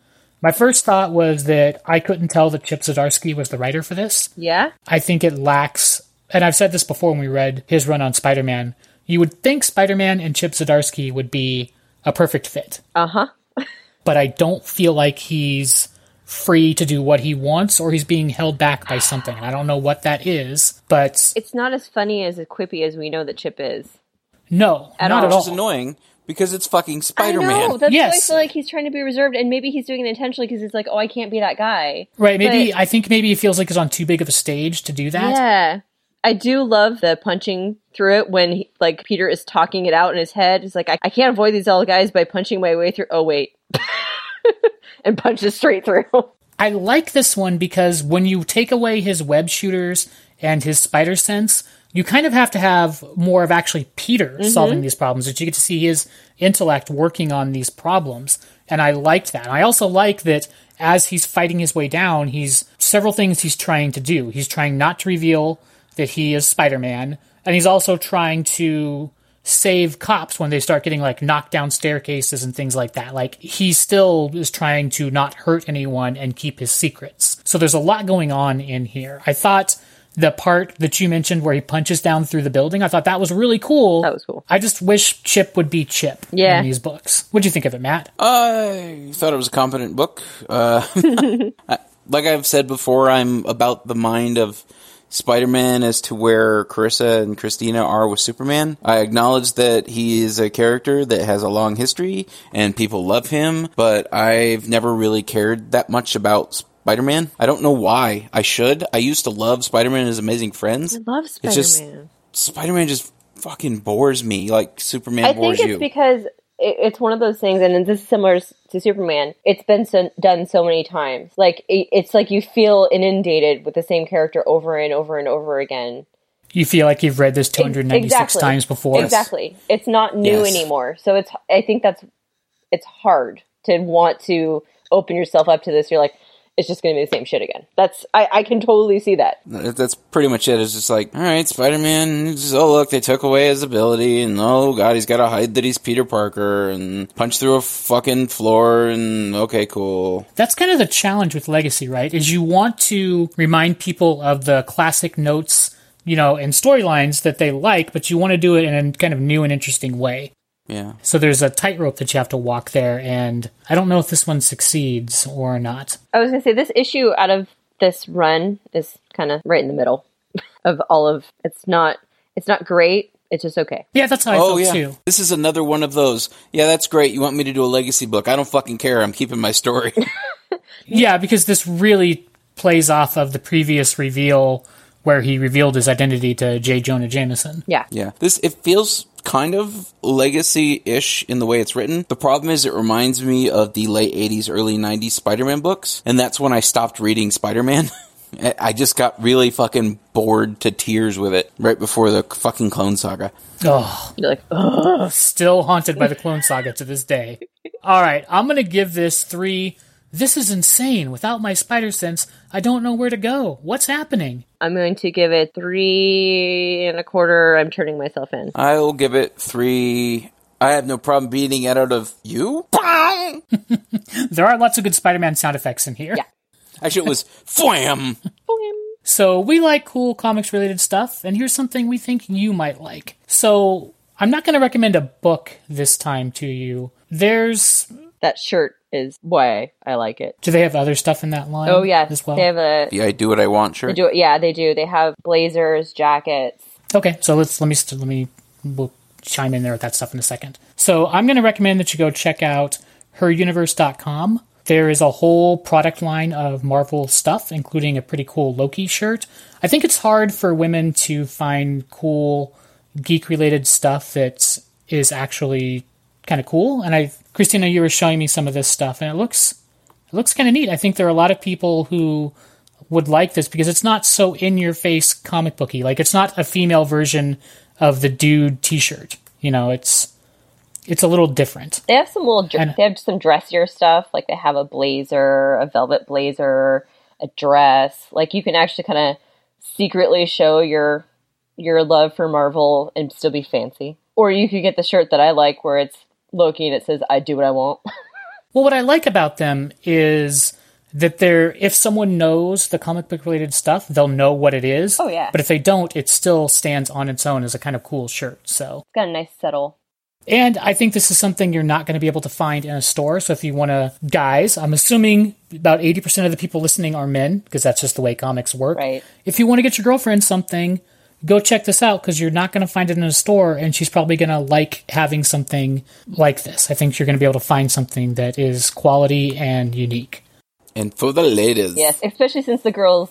My first thought was that I couldn't tell that Chip Zdarsky was the writer for this. Yeah. I think it lacks, and I've said this before when we read his run on Spider Man. You would think Spider Man and Chip Zdarsky would be a perfect fit, Uh huh. *laughs* but I don't feel like he's free to do what he wants or he's being held back by something. And I don't know what that is, but It's not as funny as quippy as we know that Chip is. no, At not all. at Which is annoying because it's fucking I Spider know. Man. That's why I feel like he's trying to be reserved, and maybe he's doing it intentionally because he's like, oh, I can't be that guy. Right, maybe But- I think maybe he feels like he's on too big of a stage to do that. Yeah. I do love the punching through it when he, like Peter is talking it out in his head. It's like I, I can't avoid these all guys by punching my way through. Oh wait, *laughs* and punches straight through. I like this one because when you take away his web shooters and his spider sense, you kind of have to have more of actually Peter mm-hmm. solving these problems, that you get to see his intellect working on these problems. And I liked that. I also like that as he's fighting his way down, he's several things he's trying to do. He's trying not to reveal that he is Spider Man, and he's also trying to save cops when they start getting like knocked down staircases and things like that. Like he still is trying to not hurt anyone and keep his secrets. So there's a lot going on in here. I thought the part that you mentioned where he punches down through the building, I thought that was really cool. That was cool. I just wish Chip would be Chip Yeah. in these books. What'd you think of it, Matt? I thought it was a competent book. Uh, *laughs* *laughs* like I've said before, I'm about the mind of Spider-Man as to where Carissa and Christina are with Superman. I acknowledge that he is a character that has a long history and people love him, but I've never really cared that much about Spider-Man. I don't know why. I should. I used to love Spider-Man and his Amazing Friends. I love Spider Man. Spider-Man just fucking bores me like Superman I bores think it's you. because it's one of those things, and this is similar to Superman. It's been so, done so many times. Like it, it's like you feel inundated with the same character over and over and over again. You feel like you've read this 296 Exactly. times before. Exactly. It's not new Yes. anymore. So it's I think that's it's hard to want to open yourself up to this. You're like, it's just gonna be the same shit again. That's I, I can totally see that. That- That's pretty much it. It's just like, all right, Spider-Man. oh, look, they took away his ability, and oh god, he's got to hide that he's Peter Parker, and punch through a fucking floor, and okay, cool. That's kind of the challenge with Legacy, right? Is you want to remind people of the classic notes, you know, and storylines that they like, but you want to do it in a kind of new and interesting way. Yeah, So there's a tightrope that you have to walk there, and I don't know if this one succeeds or not. I was gonna say this issue out of this run is kind of right in the middle *laughs* of all of. It's not. It's not great. It's just okay. Yeah, that's how I oh felt yeah. too. This is another one of those. Yeah, that's great. You want me to do a legacy book? I don't fucking care. I'm keeping my story. *laughs* Yeah, because this really plays off of the previous reveal where he revealed his identity to J. Jonah Jameson. Yeah. Yeah. This it feels kind of legacy-ish in the way it's written. The problem is it reminds me of the late 80s early 90s Spider-Man books, and that's when I stopped reading Spider-Man. *laughs* I- I just got really fucking bored to tears with it right before the fucking Clone Saga. Oh, You're like, Ugh. still haunted by the Clone Saga to this day. All right, I'm going to give this three. This is insane. Without my spider sense, I don't know where to go. What's happening? I'm going to give it three and a quarter. I'm turning myself in. I will give it three. I have no problem beating it out of you. *laughs* There are lots of good Spider Man sound effects in here. Yeah. Actually, it was *laughs* fwam. So we like cool comics related stuff, and here's something we think you might like. So I'm not going to recommend a book this time to you. There's. That shirt is why I like it. Do they have other stuff in that line? Oh yeah, as well. they have a. Yeah, I do what I want. Sure. They do it. Yeah, they do. They have blazers, jackets. Okay, so let's let me let me we'll chime in there with that stuff in a second. So I'm going to recommend that you go check out heruniverse.com. There is a whole product line of Marvel stuff, including a pretty cool Loki shirt. I think it's hard for women to find cool geek related stuff that is actually kind of cool. And I, Christina, you were showing me some of this stuff, and it looks it looks kind of neat. I think there are a lot of people who would like this because it's not so in your face comic booky. Like it's not a female version of the dude T-shirt. You know, it's it's a little different. They have some little. And- They have some dressier stuff. Like they have a blazer, a velvet blazer, a dress. Like you can actually kind of secretly show your your love for Marvel and still be fancy. Or you could get the shirt that I like, where it's Loki and it says "I do what I want." *laughs* Well, what I like about them is that they're if someone knows the comic book related stuff, they'll know what it is. Oh, yeah. But if they don't, it still stands on its own as a kind of cool shirt. So It's got a nice settle. And I think this is something you're not going to be able to find in a store. So if you want to, guys, I'm assuming about 80% of the people listening are men because that's just the way comics work. Right. If you want to get your girlfriend something, go check this out because you're not going to find it in a store and she's probably going to like having something like this. I think you're going to be able to find something that is quality and unique. And for the ladies. Yes, especially since the girls,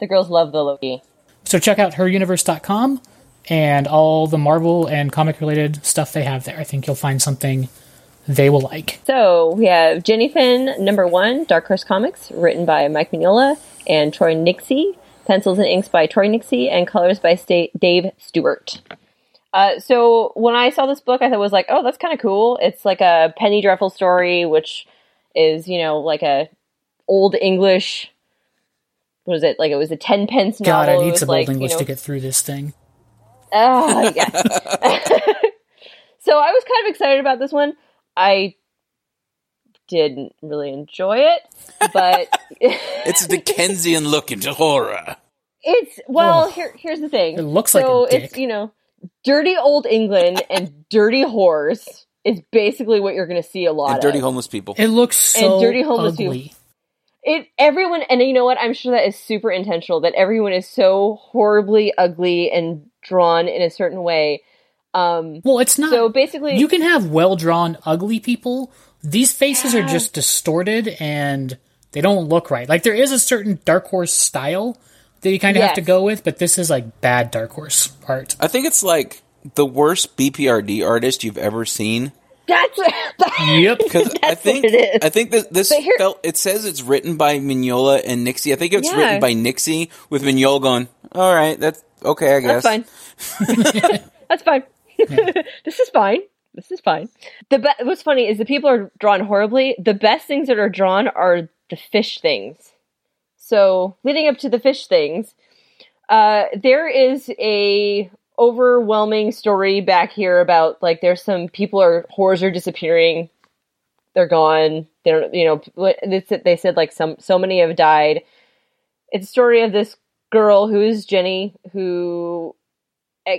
the girls love the Loki. So check out heruniverse.com and all the Marvel and comic related stuff they have there. I think you'll find something they will like. So we have Jenny Finn, number one, Dark Horse Comics, written by Mike Mignola and Troy Nixey, pencils and inks by Troy Nixey, and colors by Sta- Dave Stewart. Uh, so when I saw this book, I thought it was like, oh, that's kind of cool. It's like a Penny Dreadful story, which is you know like a old English. Was it like? It was a ten pence novel. God, I need some like, old you English know, to get through this thing. Ah, yes. *laughs* so I was kind of excited about this one. I didn't really enjoy it, but *laughs* It's a Dickensian look into horror. it's well. Oh. Here, here's the thing. It looks like so a dick. it's you know, dirty old England and dirty whores is basically what you're going to see a lot And dirty of. homeless people. It looks so And dirty homeless ugly. it everyone and you know what i'm sure that is super intentional that everyone is so horribly ugly and drawn in a certain way um Well, it's not. so basically you can have well drawn, ugly people. These faces are just distorted and they don't look right. Like there is a certain Dark Horse style that you kind of have to go with, but this is like bad Dark Horse art. I think it's like the worst BPRD artist you've ever seen. that's it. Yep. *laughs* Because *laughs* I That's think what it is. I think that this here- felt. It says it's written by Mignola and Nixey. I think it's Yeah. written by Nixey with Mignola going. All right, that's okay. I guess *laughs* That's fine. That's fine. this is fine. This is fine. The be- what's funny is the people are drawn horribly. The best things that are drawn are the fish things. So leading up to the fish things, uh, there is a overwhelming story back here about like there's some people are whores are disappearing. They're gone. They don't. You know. They said, like some so many have died. It's a story of this girl who is Jenny who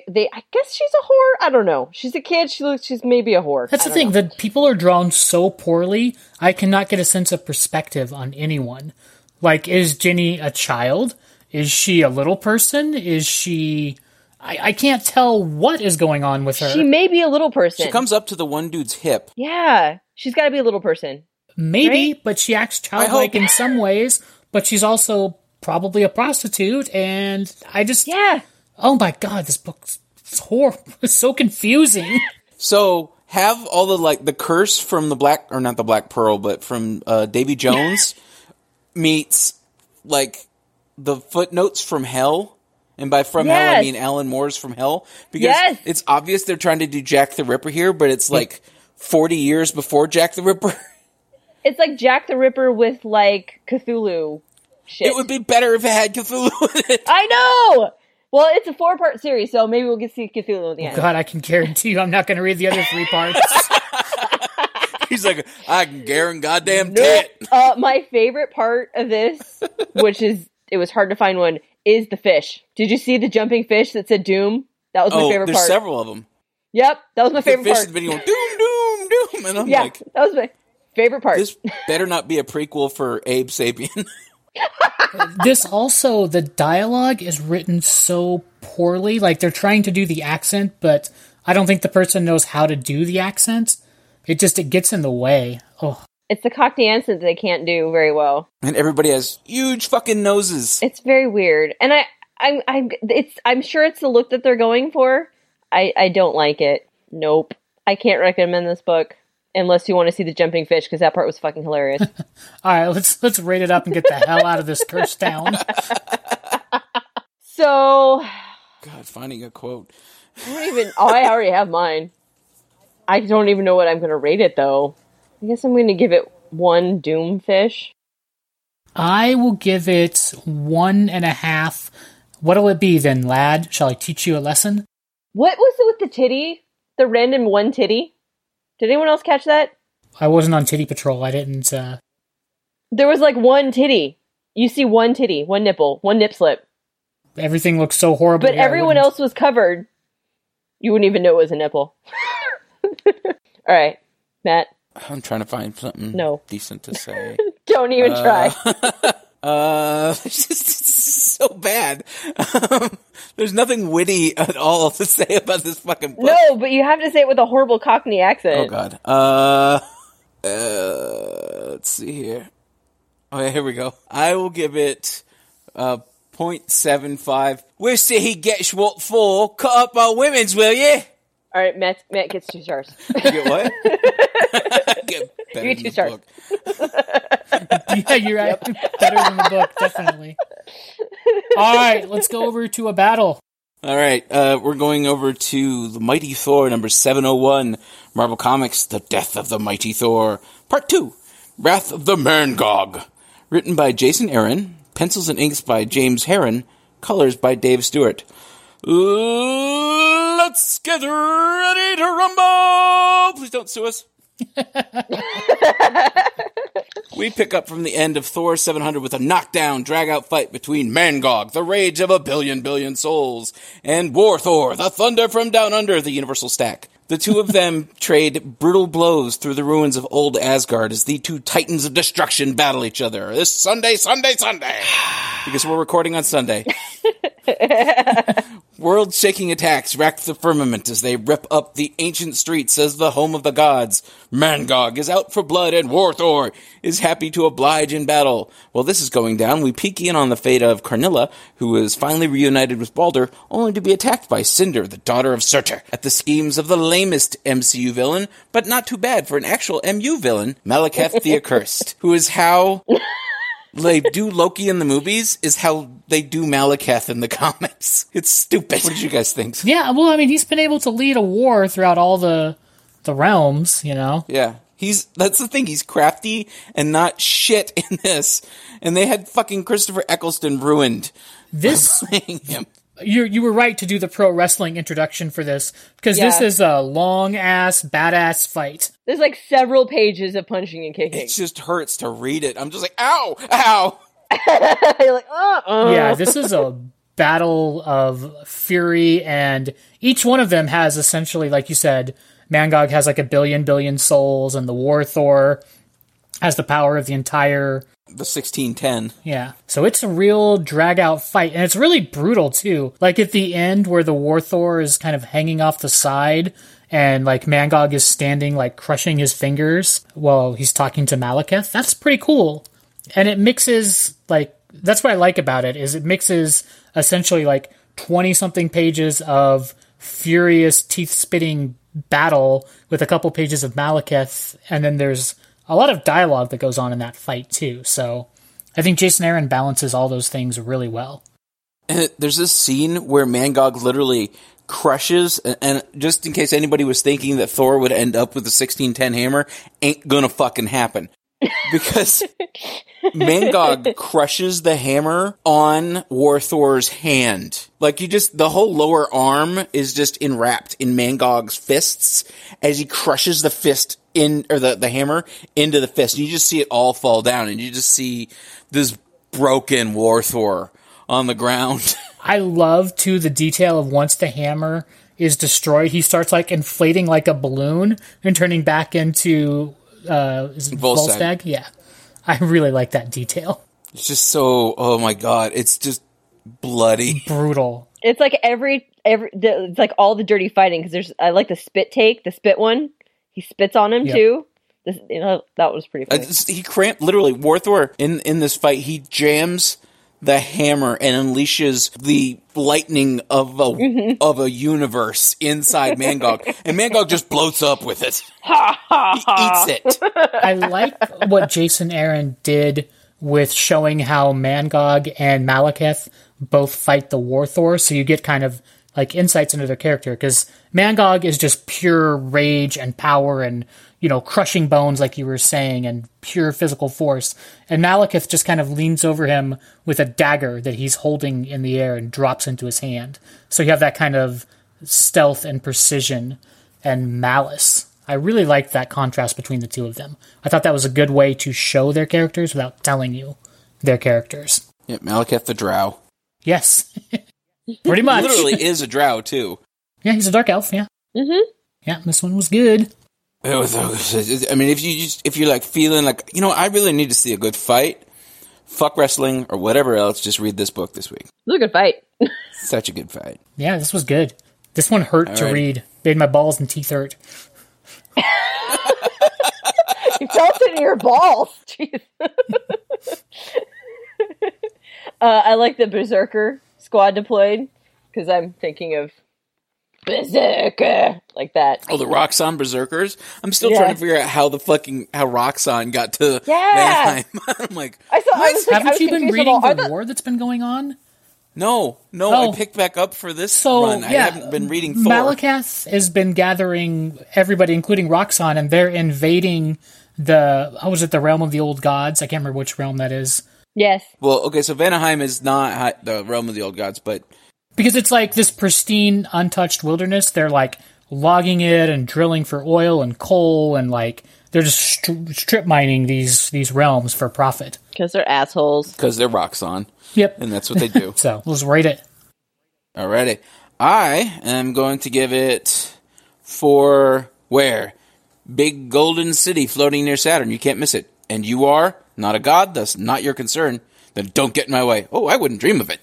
they I guess she's a whore. I don't know. She's a kid. She looks. She's maybe a whore. That's I the thing. know. The people are drawn so poorly. I cannot get a sense of perspective on anyone. Like, is Jenny a child? Is she a little person? Is she? I, I can't tell what is going on with her. She may be a little person. She comes up to the one dude's hip. yeah, she's got to be a little person. Maybe, right? but she acts childlike in some ways. But she's also probably a prostitute. And I just, Yeah, oh my god, this book's horrible. *laughs* It's so confusing. So have all the like the curse from the black or not the Black Pearl, but from uh, Davy Jones *laughs* meets like the footnotes from Hell, and by from Hell I mean Alan Moore's from Hell, because Yes. it's obvious they're trying to do Jack the Ripper here, but it's like forty years before Jack the Ripper. *laughs* It's like Jack the Ripper with like Cthulhu shit. it would be better if it had Cthulhu in it. I know. Well, it's a four part series, so maybe we'll get to see Cthulhu in the end. God, I can guarantee you I'm not going to read the other three parts. *laughs* *laughs* He's like, I can guarantee goddamn Nope. tit. Uh, my favorite part of this, *laughs* which is it was hard to find one, is the fish. Did you see the jumping fish that said Doom? That was my Oh, favorite there's part. several of them. Yep, that was my The favorite fish part. in the video going, doom, doom, doom, and I'm yeah, like, that was my favorite part. this better not be a prequel for Abe Sapien. This also, the dialogue is written so poorly. Like they're trying to do the accent, but I don't think the person knows how to do the accent. It just, it gets in the way. Oh, it's the Cockney accent that they can't do very well. and everybody has huge fucking noses. It's very weird, and I, I'm, I'm, it's, I'm sure it's the look that they're going for. I, I don't like it. Nope, I can't recommend this book unless you want to see the jumping fish because that part was fucking hilarious. *laughs* all right, let's let's rate it up and get the hell out of this cursed town. so God, finding a quote. I don't even. Oh, I already have mine. I don't even know what I'm going to rate it though. I guess I'm going to give it one Doomfish. I will give it one and a half. What'll it be then, lad? Shall I teach you a lesson? What was it with the titty? The random one titty? Did anyone else catch that? I wasn't on Titty Patrol. I didn't. uh There was like one titty. You see one titty, one nipple, one nip slip, Everything looks so horrible. but here, I everyone else was covered. You wouldn't even know it was a nipple. *laughs* All right, Matt. I'm trying to find something No. decent to say. *laughs* Don't even try. *laughs* uh, it's just so bad. Um, there's nothing witty at all to say about this fucking book. No, but you have to say it with a horrible Cockney accent. Oh god. Uh, uh, let's see here. Oh yeah, here we go. I will give it uh 0.75. We'll see he gets what for. Cut up our women's, will you? All right, Matt. Matt gets two stars. You get what? *laughs* *laughs* Get better You than get two the stars. book. *laughs* *laughs* Yeah, you're right. better than the book, definitely. All right, let's go over to a battle. All right, uh, we're going over to the Mighty Thor number 701, Marvel Comics, The Death of the Mighty Thor, Part 2, Wrath of the Mangog. Written by Jason Aaron, pencils and inks by James Harren, colors by Dave Stewart. Let's get ready to rumble! Please don't sue us. We pick up from the end of Thor 700 with a knockdown, drag out fight between Mangog, the rage of a billion billion souls, and War Thor, the thunder from down under the universal stack. The two of them *laughs* trade brutal blows through the ruins of old Asgard as the two titans of destruction battle each other. This Sunday, Sunday, Sunday! *sighs* Because we're recording on Sunday. *laughs* World shaking attacks rack the firmament as they rip up the ancient streets as the home of the gods. Mangog is out for blood and Warthor is happy to oblige in battle. While this is going down, we peek in on the fate of Karnilla, who is finally reunited with Balder, only to be attacked by Cinder, the daughter of Surtur, at the schemes of the lamest MCU villain, but not too bad for an actual MU villain, Malekith the Accursed, who is how they do Loki in the movies is how they do Malekith in the *laughs* comics. It's stupid. What did you guys think? Yeah, well, I mean, he's been able to lead a war throughout all the the realms, you know. Yeah. He's that's the thing, he's crafty and not shit in this. And they had fucking Christopher Eccleston ruined This *laughs* playing him. You you were right to do the pro wrestling introduction for this because this is a long ass badass fight. There's like several pages of punching and kicking. It just hurts to read it. I'm just like, ow, ow. *laughs* You're like, uh, uh. Yeah, this is a battle of fury, and each one of them has essentially, like you said, Mangog has like a billion billion souls, and the War Thor has the power of the entire. The 1610. Yeah, so it's a real drag out fight, and it's really brutal too. Like at the end, where the War Thor is kind of hanging off the side, and like Mangog is standing, like crushing his fingers while he's talking to Malekith. That's pretty cool, and it mixes like that's what I like about it is it mixes essentially like twenty something pages of furious teeth spitting battle with a couple pages of Malekith, and then there's a lot of dialogue that goes on in that fight too. So I think Jason Aaron balances all those things really well. And there's this scene where Mangog literally crushes, and, and just in case anybody was thinking that Thor would end up with a 1610 hammer, ain't gonna fucking happen. *laughs* Because Mangog crushes the hammer on War Thor's hand. Like you just, the whole lower arm is just enwrapped in Mangog's fists as he crushes the fist in, or the, the hammer into the fist. And You just see it all fall down and you just see this broken War Thor on the ground. *laughs* I love too the detail of once the hammer is destroyed, he starts like inflating like a balloon and turning back into uh is it Volstagg. Volstagg? Yeah. I really like that detail. It's just so, oh my god, it's just bloody. Brutal. It's like every every the, it's like all the dirty fighting because there's I like the spit take the spit one. He spits on him Yep. too. This, you know that was pretty Uh, funny. He cramped literally War Thor in in this fight. He jams the hammer and unleashes the lightning of a of a universe inside Mangog, *laughs* and Mangog just bloats up with it. Ha ha he eats it. I like what Jason Aaron did with showing how Mangog and Malekith both fight the War Thor, so you get kind of like insights into their character because Mangog is just pure rage and power and you know crushing bones like you were saying and pure physical force and Malekith just kind of leans over him with a dagger that he's holding in the air and drops into his hand so you have that kind of stealth and precision and malice I really liked that contrast between the two of them. I thought that was a good way to show their characters without telling you their characters. Yeah, Malekith the Drow Yes. *laughs* Pretty much. He literally *laughs* is a Drow too. Yeah, he's a dark elf, yeah. Mm-hmm. Yeah, this one was good. It was, I mean, if you just if you're like feeling like you know, I really need to see a good fight. Fuck wrestling or whatever else. Just read this book this week. It was a good fight. *laughs* Such a good fight. Yeah, this was good. This one hurt to Alrighty. read. Made my balls and teeth hurt. *laughs* you felt it in your balls. *laughs* Jeez. uh, I like the Berserker squad deployed because I'm thinking of Berserker like that. Oh, the Roxxon Berserkers. I'm still Yeah. trying to figure out how the fucking how Roxxon got to Yeah. Manheim. *laughs* I'm like, I saw. I was like, Haven't was you been reading the the- war that's been going on? no, no, Oh. I picked back up for this So run. I haven't been reading Thor. Malekith has been gathering everybody, including Roxxon, and they're invading the. How was it? The realm of the old gods. I can't remember which realm that is. Yes. well, okay, so Vanaheim is not the realm of the old gods, but because it's like this pristine, untouched wilderness. They're like logging it and drilling for oil and coal, and like they're just stri- strip mining these these realms for profit. Because they're assholes. because they're Roxxon Yep. and that's what they do. *laughs* So let's rate it. Alrighty. I am going to give it for where? Big golden city floating near Saturn. You can't miss it. And you are not a god, that's not your concern. Then don't get in my way. Oh, I wouldn't dream of it.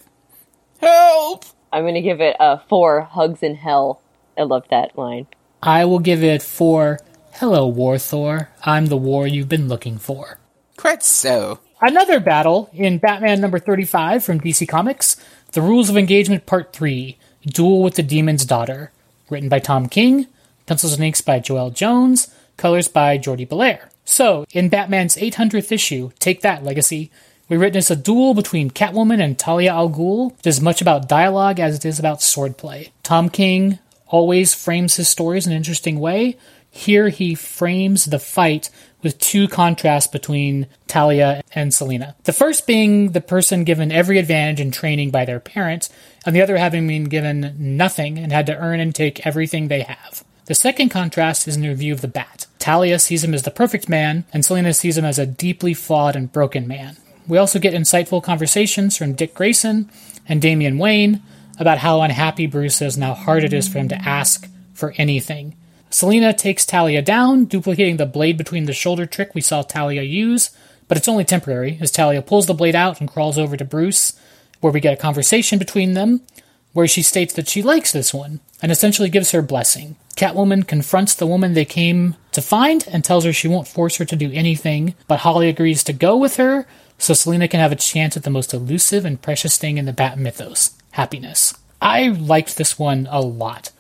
Help! I'm going to give it a four hugs in hell. I love that line. I will give it four. Hello, War Thor. I'm the war you've been looking for. Quite so. Another battle in Batman number 35 from DC Comics The Rules of Engagement Part 3 Duel with the Demon's Daughter. Written by Tom King, pencils and inks by Joëlle Jones, colors by Jordie Bellaire. So, in Batman's 800th issue, Take That Legacy, we witness a duel between Catwoman and Talia al Ghul. It is as much about dialogue as it is about swordplay. Tom King always frames his stories in an interesting way. Here he frames the fight with two contrasts between Talia and Selina. The first being the person given every advantage in training by their parents, and the other having been given nothing and had to earn and take everything they have. The second contrast is in the view of the Bat. Talia sees him as the perfect man, and Selina sees him as a deeply flawed and broken man. We also get insightful conversations from Dick Grayson and Damian Wayne about how unhappy Bruce is and how hard it is for him to ask for anything. Selina takes Talia down, duplicating the blade between the shoulder trick we saw Talia use, but it's only temporary as Talia pulls the blade out and crawls over to Bruce, where we get a conversation between them, where she states that she likes this one and essentially gives her blessing. Catwoman confronts the woman they came to find and tells her she won't force her to do anything, but Holly agrees to go with her so Selina can have a chance at the most elusive and precious thing in the Bat mythos happiness. I liked this one a lot.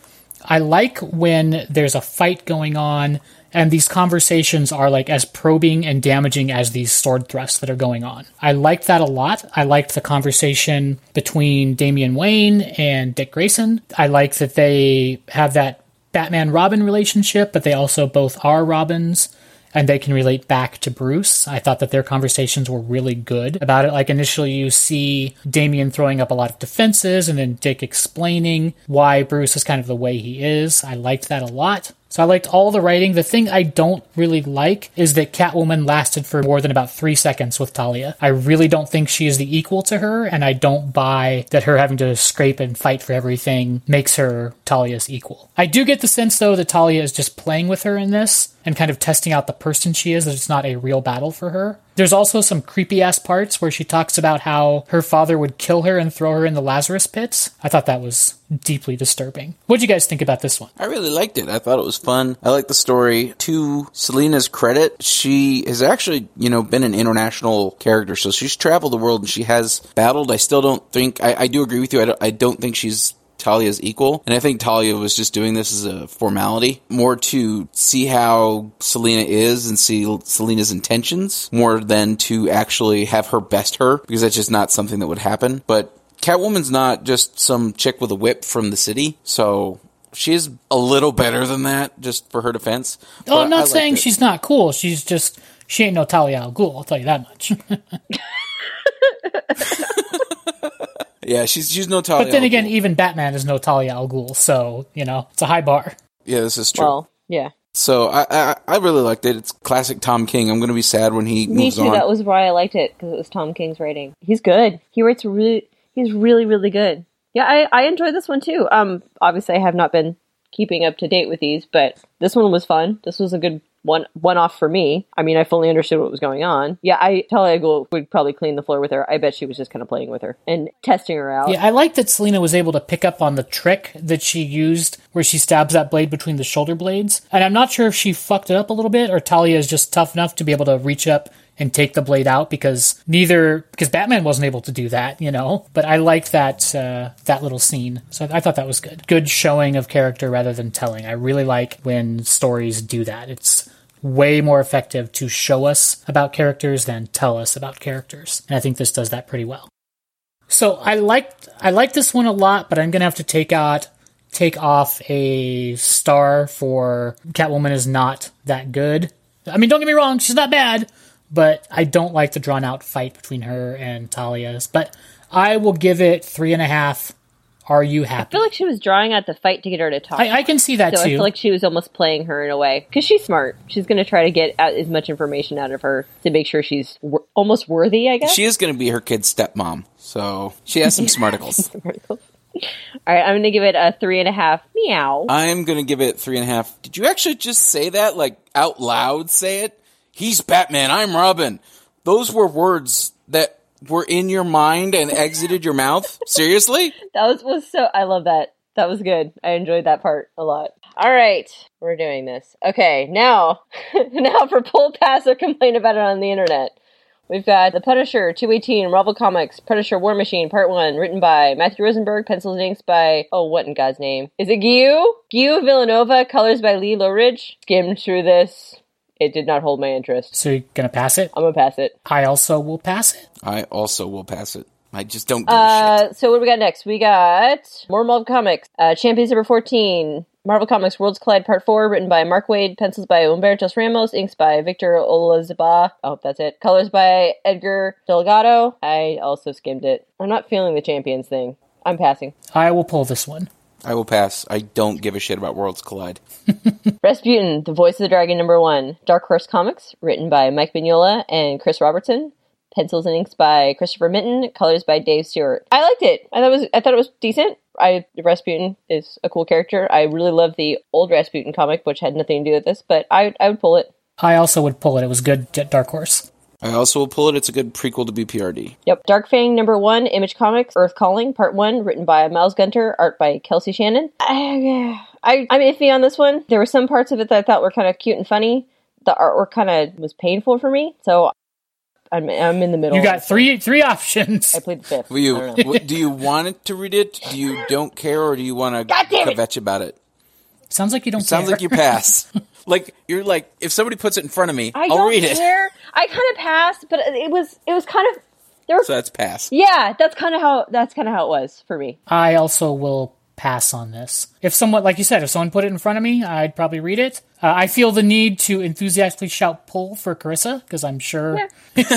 I like when there's a fight going on And these conversations are like as probing and damaging as these sword thrusts that are going on. I liked that a lot. I liked the conversation between Damian Wayne and Dick Grayson. I like that they have that Batman Robin relationship, but they also both are Robins and they can relate back to Bruce. I thought that their conversations were really good about it. Like initially you see Damian throwing up a lot of defenses and then Dick explaining why Bruce is kind of the way he is. I liked that a lot. So I liked all the writing. The thing I don't really like is that Catwoman lasted for more than about three seconds with Talia. I really don't think she is the equal to her, and I don't buy that her having to scrape and fight for everything makes her Talia's equal. I do get the sense, though, that Talia is just playing with her in this and kind of testing out the person she is, that it's not a real battle for her. There's also some creepy ass parts where she talks about how her father would kill her and throw her in the Lazarus pits. I thought that was deeply disturbing. What'd you guys think about this one? I really liked it. I thought it was fun. I like the story. To Selina's credit, she has actually, you know, been an international character. So she's traveled the world and she has battled. I still don't think, I, I do agree with you. I don't, I don't think she's Talia's equal. And I think Talia was just doing this as a formality, more to see how Selina is and see Selina's intentions, more than to actually have her best her, because that's just not something that would happen. But Catwoman's not just some chick with a whip from the city, so she's a little better than that, just for her defense. Oh, I'm not saying she's not cool. She's just she ain't no Talia al Ghul. I'll tell you that much. *laughs* *laughs* yeah, she's she's no Talia. But then again, even Batman is no Talia al Ghul, so you know it's a high bar. Yeah, this is true. Well, yeah. So I, I, I really liked it. It's classic Tom King. I'm going to be sad when he moves on. Me moves too. on. That was why I liked it because it was Tom King's writing. He's good. He writes really. He's really really good. Yeah, I I enjoyed this one too. Um, obviously I have not been keeping up to date with these, but this one was fun. This was a good one one off for me. I mean, I fully understood what was going on. Yeah, I Talia would probably clean the floor with her. I bet she was just kind of playing with her and testing her out. Yeah, I like that Selina was able to pick up on the trick that she used where she stabs that blade between the shoulder blades. And I'm not sure if she fucked it up a little bit or Talia is just tough enough to be able to reach up and take the blade out because neither because Batman wasn't able to do that, you know. But I liked that uh, that little scene, so I thought that was good. Good showing of character rather than telling. I really like when stories do that. It's way more effective to show us about characters than tell us about characters, and I think this does that pretty well. So I liked I like this one a lot, but I'm gonna have to take out take off a star for Catwoman is not that good. I mean, don't get me wrong, she's not bad, but I don't like the drawn out fight between her and Talia's. But I will give it three and a half. Are you happy? I feel like she was drawing out the fight to get her to talk. I, I can see that so I feel like she was almost playing her in a way because she's smart. She's going to try to get out as much information out of her to make sure she's wor- almost worthy. I guess. She is going to be her kid's stepmom, so she has some *laughs* smarticles. All right, I'm going to give it a three and a half. Meow. I'm going to give it three and a half. Did you actually just say that, like out loud? Say it. He's Batman. I'm Robin. Those were words that were in your mind and exited your mouth. Seriously? *laughs* That was was so. I love that. That was good. I enjoyed that part a lot. All right, we're doing this. Okay, now, *laughs* now for pull pass or complain about it on the internet. We've got The Punisher 218, Marvel Comics, Punisher War Machine, Part 1, written by Matthew Rosenberg, pencils and inks by, oh, what in God's name? Is it Guillou? Guiu Vilanova, colors by Lee Loughridge. Skimmed through this. It did not hold my interest. so you're gonna pass it? I'm gonna pass it. I also will pass it. I also will pass it. I just don't give a shit. Uh, so what do we got next? We got more Marvel Comics. Uh, Champions number 14. Marvel Comics Worlds Collide Part 4, written by Mark Waid, pencils by Humberto Ramos, inks by Victor Olazaba. I hope that's it. Colors by Edgar Delgado. I also skimmed it. I'm not feeling the Champions thing. I'm passing. I will pull this one. I will pass. I don't give a shit about Worlds Collide. *laughs* Rasputin, The Voice of the Dragon number 1. Dark Horse Comics, written by Mike Mignola and Chris Roberson. Pencils and inks by Christopher Mitten, colors by Dave Stewart. I liked it. I thought it was I thought it was decent. I Rasputin is a cool character. I really love the old Rasputin comic, which had nothing to do with this, but I I would pull it. I also would pull it. It was good. Dark Horse. I also will pull it. It's a good prequel to BPRD. Yep. Dark Fang number one, Image Comics, Earth Calling, part one, written by Miles Gunter, art by Kelsey Shannon. I, *sighs* I I'm iffy on this one. There were some parts of it that I thought were kind of cute and funny. The artwork kind of was painful for me, so I'm I'm in the middle. You got three three options. I played the fifth. Will you? Don't know. w- do you want to read it? Do you don't care, or do you want to God damn it! kvetch about it? Sounds like you don't Sounds care. like you pass. *laughs* like you're like if somebody puts it in front of me, I will don't read it. care. I kind of passed, but it was it was kind of there. Were, So that's pass. yeah, that's kind of how that's kind of how it was for me. I also will pass on this. If someone, like you said, if someone put it in front of me, I'd probably read it. Uh, I feel the need to enthusiastically shout pull for Carissa because I'm sure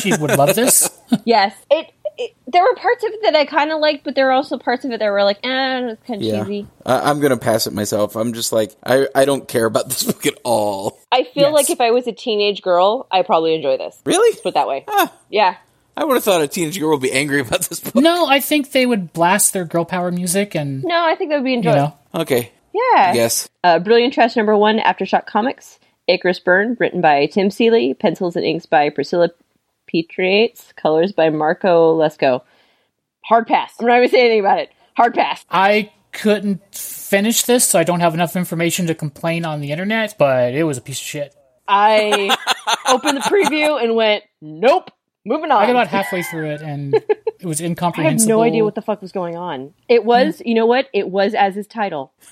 she would love this. *laughs* Yes, it, it. There were parts of it that I kind of liked, but there were also parts of it that were like, eh, it's kind of Yeah, cheesy. I, I'm gonna pass it myself. I'm just like I, I don't care about *laughs* this book at all. I feel Yes. like if I was a teenage girl, I probably enjoy this. Really? Put it that way. Ah, Yeah. I would have thought a teenage girl would be angry about this book. no, I think they would blast their girl power music and, No, I think that would be you enjoyable. know, Okay, Yeah. yes. Uh, Brilliant Trash number one, Aftershock Comics. Icarus Burn, written by Tim Seeley. Pencils and inks by Priscilla Petraites. Colors by Marco Lesko. Hard pass. I'm not even saying anything about it. Hard pass. I couldn't finish this, so I don't have enough information to complain on the internet, but it was a piece of shit. I *laughs* opened the preview and went, nope. Moving on. I got about halfway through it and it was *laughs* incomprehensible. I have incomprehensible. no idea what the fuck was going on. It was, you know what? It was as his title. *laughs*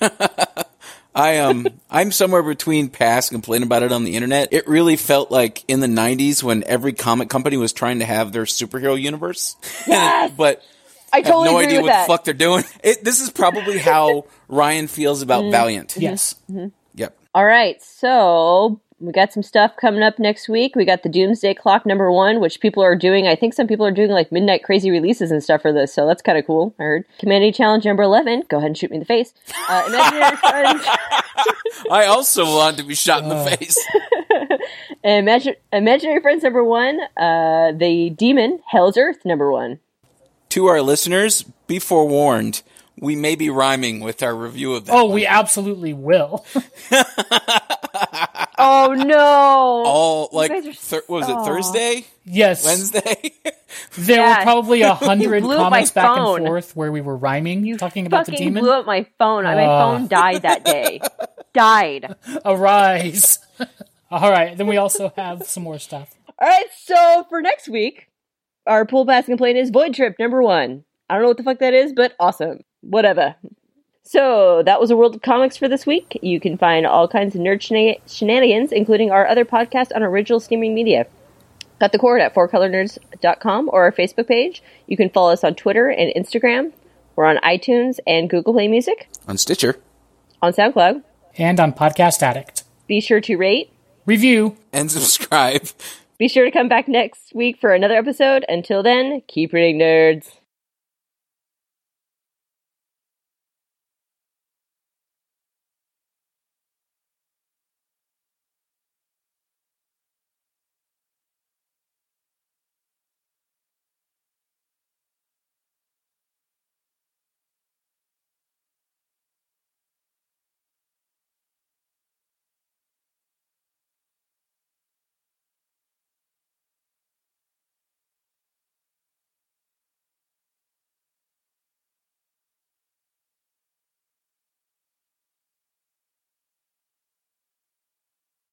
I um I'm somewhere between pass and complaining about it on the internet. It really felt like in the '90s when every comic company was trying to have their superhero universe, *laughs* Yes! but I have no agree idea with what that. the fuck they're doing. It, this is probably how Ryan feels about Mm. Valiant. Yes. Yep. All right, so we got some stuff coming up next week. We got the Doomsday Clock number one, which people are doing. I think some people are doing like midnight crazy releases and stuff for this, so that's kind of cool. I heard Community Challenge number eleven. Go ahead and shoot me in the face. Uh, *laughs* Imaginary Friends, I also want to be shot in Uh. the face. *laughs* Imagine, Imaginary Friends number one. Uh, the Demon Hell's Earth number one. to our listeners, be forewarned. We may be rhyming with our review of that. Oh, one. we absolutely will. *laughs* Oh no! all like guys are thir- what was it Thursday, Yes. Wednesday? *laughs* There Yeah. were probably a *laughs* hundred comments back phone. and forth where we were rhyming, you talking about the Fucking demon. blew up my phone. My Oh. phone died that day. died. Arise. All right. Then we also have some more stuff. All right, so for next week, our pool pass complaint is Void Trip number one. I don't know what the fuck that is, but awesome. Whatever. So that was a world of comics for this week. You can find all kinds of nerd shena- shenanigans, including our other podcast on original streaming media. Got the cord at fourcolornerds.com or our Facebook page. You can follow us on Twitter and Instagram. We're on iTunes and Google Play Music, On Stitcher on SoundCloud. And on Podcast Addict. Be sure to rate. Review. and subscribe. Be sure to come back next week for another episode. Until then, keep reading, nerds.